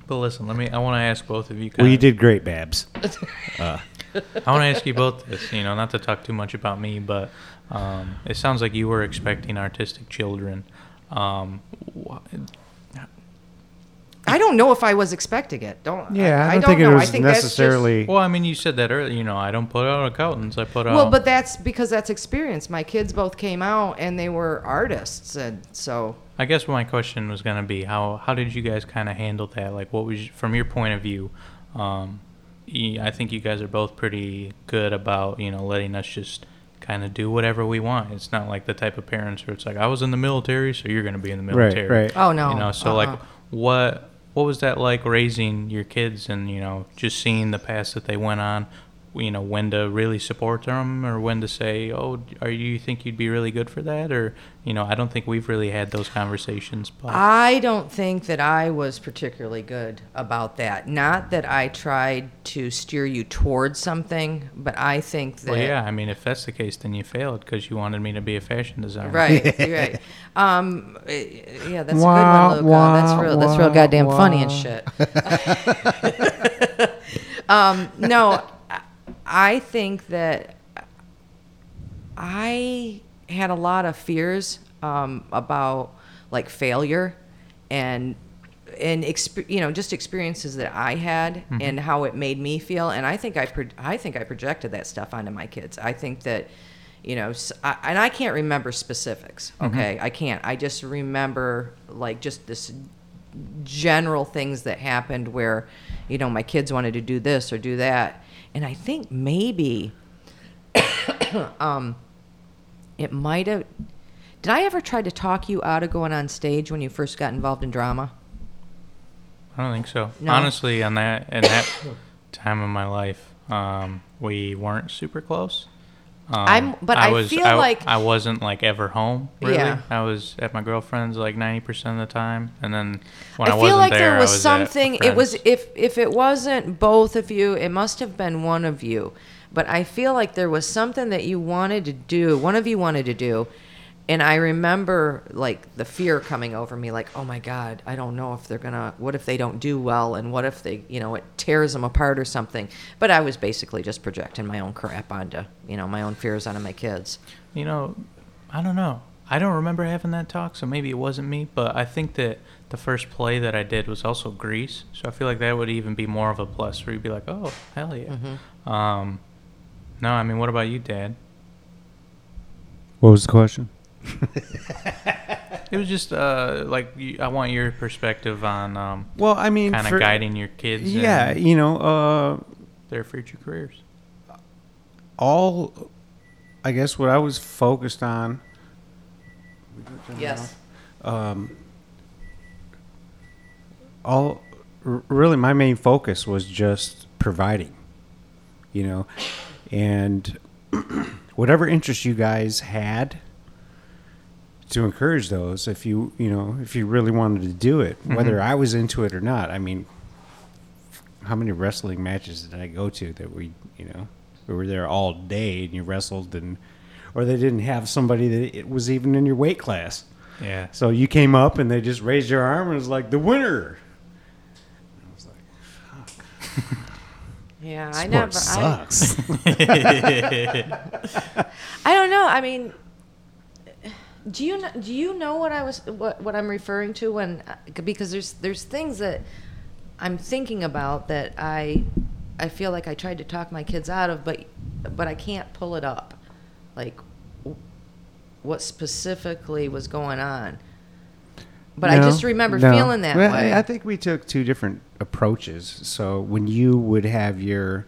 But listen, let me. I want to ask both of you. well, you did great, Babs. I want to ask you both this. You know, not to talk too much about me, but um, it sounds like you were expecting artistic children. Um, wh- I don't know if I was expecting it. Don't. Yeah, I, I, don't don't think know. it I was think that's just- necessarily. well, I mean, you said that earlier. You know, I don't put out accountants. I put out. Well, but that's because that's experience. My kids both came out and they were artists, and so I guess my question was going to be how how did you guys kind of handle that? Like, what was from your point of view? Um, y- I think you guys are both pretty good about you know letting us just kind of do whatever we want. It's not like the type of parents where it's like I was in the military, so you're going to be in the military. right. Right. Oh, no. You know, so Uh-uh. like what what was that like raising your kids and you know just seeing the path that they went on? You know when to really support them or when to say, "Oh, are you think you'd be really good for that?" Or you know, I don't think we've really had those conversations. But I don't think that I was particularly good about that. Not that I tried to steer you towards something, but I think that well, yeah, I mean, if that's the case, then you failed because you wanted me to be a fashion designer. Right, right. Um, eh, yeah, that's Wah, a good one, Luca. wah, that's real. That's real wah, goddamn funny and shit. um, no, I- think that I had a lot of fears um, about like failure, and and exp- you know just experiences that I had and how it made me feel. And I think I pro- I think I projected that stuff onto my kids. I think that you know, I and I can't remember specifics. Okay, I can't. I just remember like just this general things that happened where, you know, my kids wanted to do this or do that, and I think maybe, um, it might have. Did I ever try to talk you out of going on stage when you first got involved in drama? I don't think so. No? Honestly, on that in that time of my life, um, we weren't super close. Um, I'm- but I was, feel I, like- I wasn't like ever home. Really, Yeah. I was at my girlfriend's like ninety percent of the time, and then when I, I, wasn't feel like there, there was, was something. It was if if it wasn't both of you, it must have been one of you. But I feel like there was something that you wanted to do. One of you wanted to do, and I remember like the fear coming over me, like, oh my god, I don't know if they're gonna. What if they don't do well, and what if they, you know, it tears them apart or something. But I was basically just projecting my own crap onto, you know, my own fears onto my kids. You know, I don't know. I don't remember having that talk, so maybe it wasn't me. But I think that the first play that I did was also Grease, so I feel like that would even be more of a plus, where you'd be like, "Oh, hell yeah." Mm-hmm. Um, no, I mean, what about you, Dad? What was the question? It was just uh, like you, I want your perspective on um, Well, I mean, kind of guiding your kids. Yeah, you know, uh, their future careers. all I guess what I was focused on Yes. um, all r- really my main focus was just providing you know and whatever interest you guys had to encourage those if you you know if you really wanted to do it mm-hmm. whether i was into it or not i mean how many wrestling matches did i go to that we you know we were there all day and you wrestled and or they didn't have somebody that it was even in your weight class Yeah. so you came up and they just raised your arm and it was like the winner. I was like, fuck Yeah, I sport never. I, sucks. I don't know. I mean, do you kn- do you know what I was what what I'm referring to when because there's there's things that I'm thinking about that I I feel like I tried to talk my kids out of, but but I can't pull it up, like what specifically was going on. But I just remember no. feeling that Well, way. I, I think we took two different approaches. So when you would have your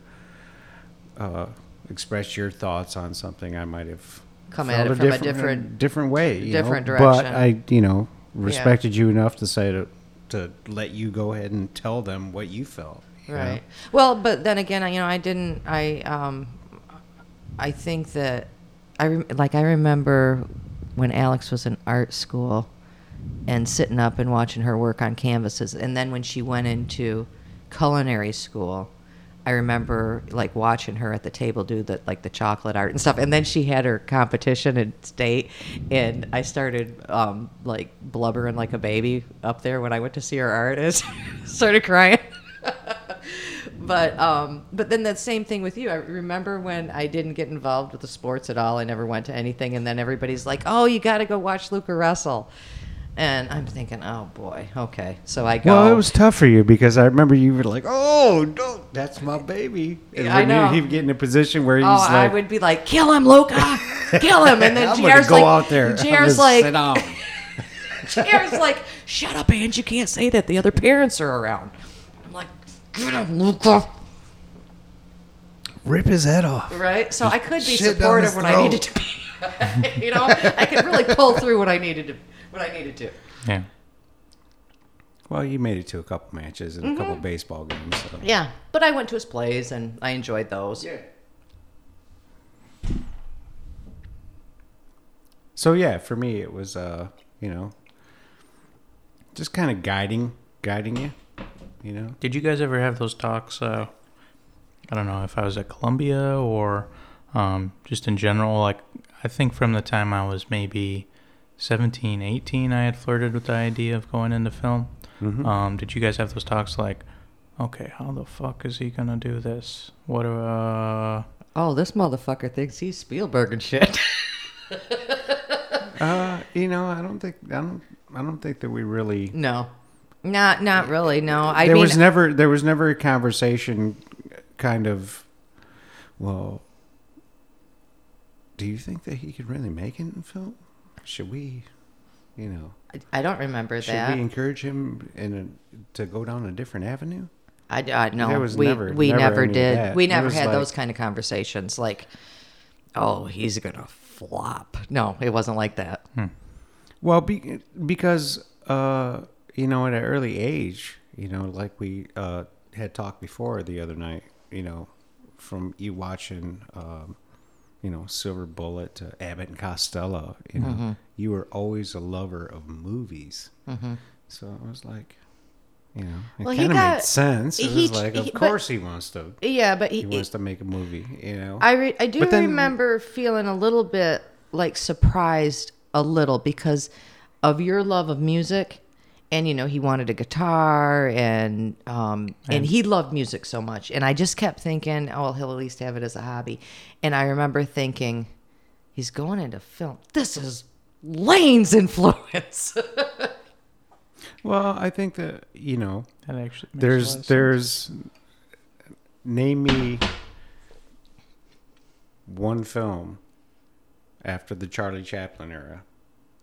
uh, express your thoughts on something, I might have Come at it from a different- different way, you different know? direction. But I, you know, respected you enough to say to to let you go ahead and tell them what you felt. you know? Right. Well, but then again, I- you know, I didn't. I um, I think that I rem- like I remember when Alex was in art school and sitting up and watching her work on canvases, and then when she went into culinary school. I remember like watching her at the table do the like the chocolate art and stuff, and then she had her competition in state, and I started um, like blubbering like a baby up there when I went to see her artist, started crying. but um, but then that same thing with you. I remember when I didn't get involved with the sports at all. I never went to anything, and then everybody's like, "Oh, you got to go watch Luca wrestle," and I'm thinking, "Oh boy, okay." So I go. Well, it was tough for you because I remember you were like, "Oh, no, that's my baby." And I when know. He'd get in a position where he's Oh, I would be like, "Kill him, Luca! Kill him!" And then "I'm JR's go like, out there, JR's like, sit down." JR's like, "Shut up, Ange! You can't say that. The other parents are around." I'm like, "Get him, Luca!" rip his head off. Right? So I could be shit supportive when I needed to be. you know, I could really pull through what I needed to. What I needed to. Yeah. Well, you made it to a couple matches and a Mm-hmm. couple baseball games. So. Yeah, but I went to his plays and I enjoyed those. Yeah. So yeah, for me it was uh, you know, just kind of guiding, guiding you, you know. Did you guys ever have those talks? Uh, I don't know if I was at Columbia or um, just in general. Like, I think from the time I was maybe 17, 18, I had flirted with the idea of going into film. Mhm. Um, did you guys have those talks like, okay, how the fuck is he gonna do this? What, uh, Oh, this motherfucker thinks he's Spielberg and shit. Uh, you know, I don't think I don't I don't think that we really no. Not not really. No, I there mean, was never there was never a conversation kind of well do you think that he could really make it in film should we you know I don't remember should that. Should we encourage him in a, to go down a different avenue I, I no, There was we never- we never never any did. that. We never had like- those kind of conversations. Like, oh, he's gonna flop. No, it wasn't like that. well be, because uh you know at an early age you know like we uh had talked before the other night you know from you watching um you know silver bullet to abbott and costello you know Mm-hmm. you were always a lover of movies so it was like you know it Well, kind of made sense it he- was like of he- but- course he wants to Yeah, but he he, wants to make a movie you know I re- I do then- remember feeling a little bit like surprised a little because of your love of music. And you know he wanted a guitar, and um, and he loved music so much, and I just kept thinking, oh, well, he'll at least have it as a hobby. And I remember thinking, he's going into film. This is Lane's influence. well i think that you know That actually makes a lot there's there's name me one film after the Charlie Chaplin era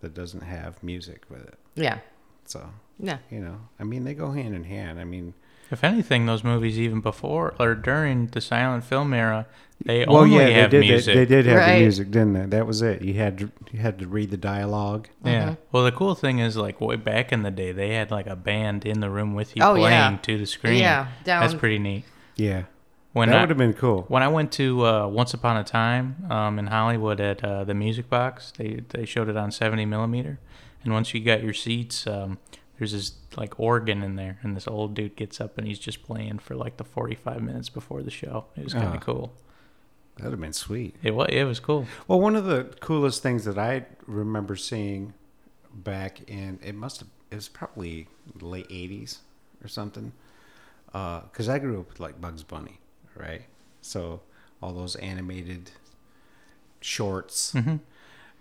that doesn't have music with it. yeah, So yeah. you know, I mean, they go hand in hand. I mean, If anything, those movies even before or during the silent film era, they well, only yeah, have they did. music. They, they did have Right. the music, didn't they? That was it. You had to you had to read the dialogue. Yeah. Mm-hmm. Well, the cool thing is, like, way back in the day, they had like a band in the room with you Oh, playing yeah. to the screen. Yeah, That's pretty neat. Yeah, When that would have been cool. when I went to uh, Once Upon a Time um, in Hollywood at uh, the Music Box, they they showed it on 70 millimeter, and once you got your seats, um, there's this like organ in there, and this old dude gets up and he's just playing for like the 45 minutes before the show. It was kind of Ah. cool. That would have been sweet. It was it was cool. Well, one of the coolest things that I remember seeing back in it must have it was probably late '80s or something. Because I grew up with like Bugs Bunny, right? So all those animated shorts. Mm-hmm.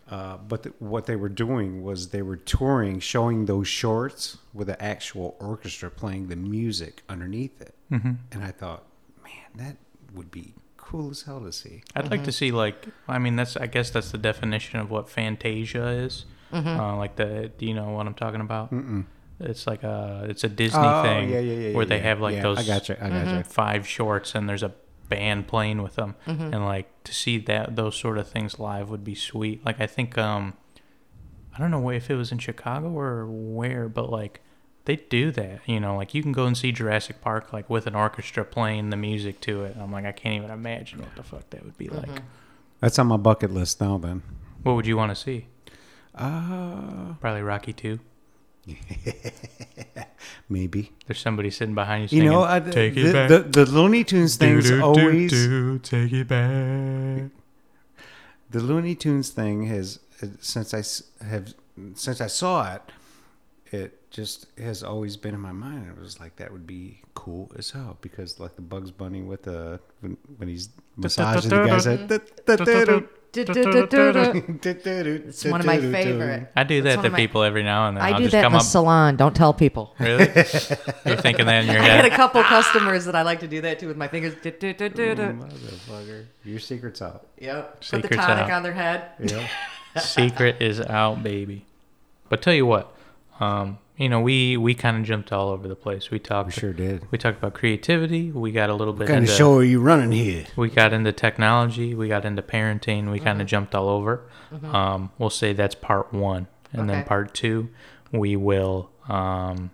Uh, but th- what they were doing was they were touring, showing those shorts with an actual orchestra playing the music underneath it. Mm-hmm. And I thought, man, that would be cool as hell to see. I'd like to Mm-hmm. see like I mean that's I guess that's the definition of what Fantasia is. Mm-hmm. Uh, like the do you know what I'm talking about? Mm-mm. It's like a it's a Disney Oh, thing yeah, yeah, yeah, where they yeah. have like Yeah, those I gotcha, I Mm-hmm. gotcha. five shorts and there's a band playing with them Mm-hmm. and like to see that those sort of things live would be sweet. Like I think um I don't know if it was in Chicago or where, but like they do that, you know, like you can go and see Jurassic Park like with an orchestra playing the music to it. I'm like I can't even imagine what the fuck that would be like. That's on my bucket list now. Then, What would you want to see? uh, Probably Rocky Two. maybe. There's somebody sitting behind you You know, I, "Take the, it back." the the Looney Tunes thing's Do, do, do, always do, take it back. the Looney Tunes thing has uh, since I s- have since I saw it, it just has always been in my mind. It was like that would be cool as hell because like the Bugs Bunny with the when, when he's massaging the guys at. It's It's one of my favorite. I do that to my- people every now and then. I I'll do just that in the up. salon. Don't tell people. Really? You're thinking that in your head. I had a couple customers that I like to do that to with my fingers. Do. Motherfucker, your secret's out. Yep. Put the tonic out. on their head. Yeah. Secret is out, baby. But tell you what, um, you know, we we kind of jumped all over the place. We talked. We sure did. We talked about creativity. We got a little bit What kind of show are you running here? We got into technology. We got into parenting. We kind of jumped all over. Um, we'll say that's part one, and then part two, we will um,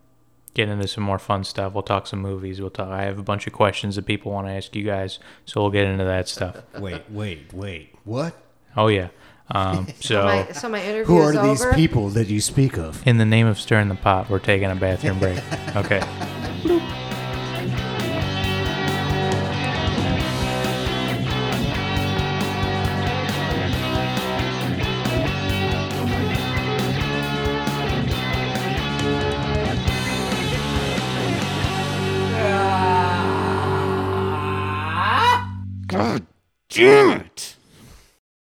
get into some more fun stuff. We'll talk some movies. We'll talk. I have a bunch of questions that people want to ask you guys, so we'll get into that stuff. Wait, wait, wait. What? Oh yeah. Um, So my, so so my interview Who are is these over. people that you speak of? in the name of stirring the pot, we're taking a bathroom break. Okay. God damn it!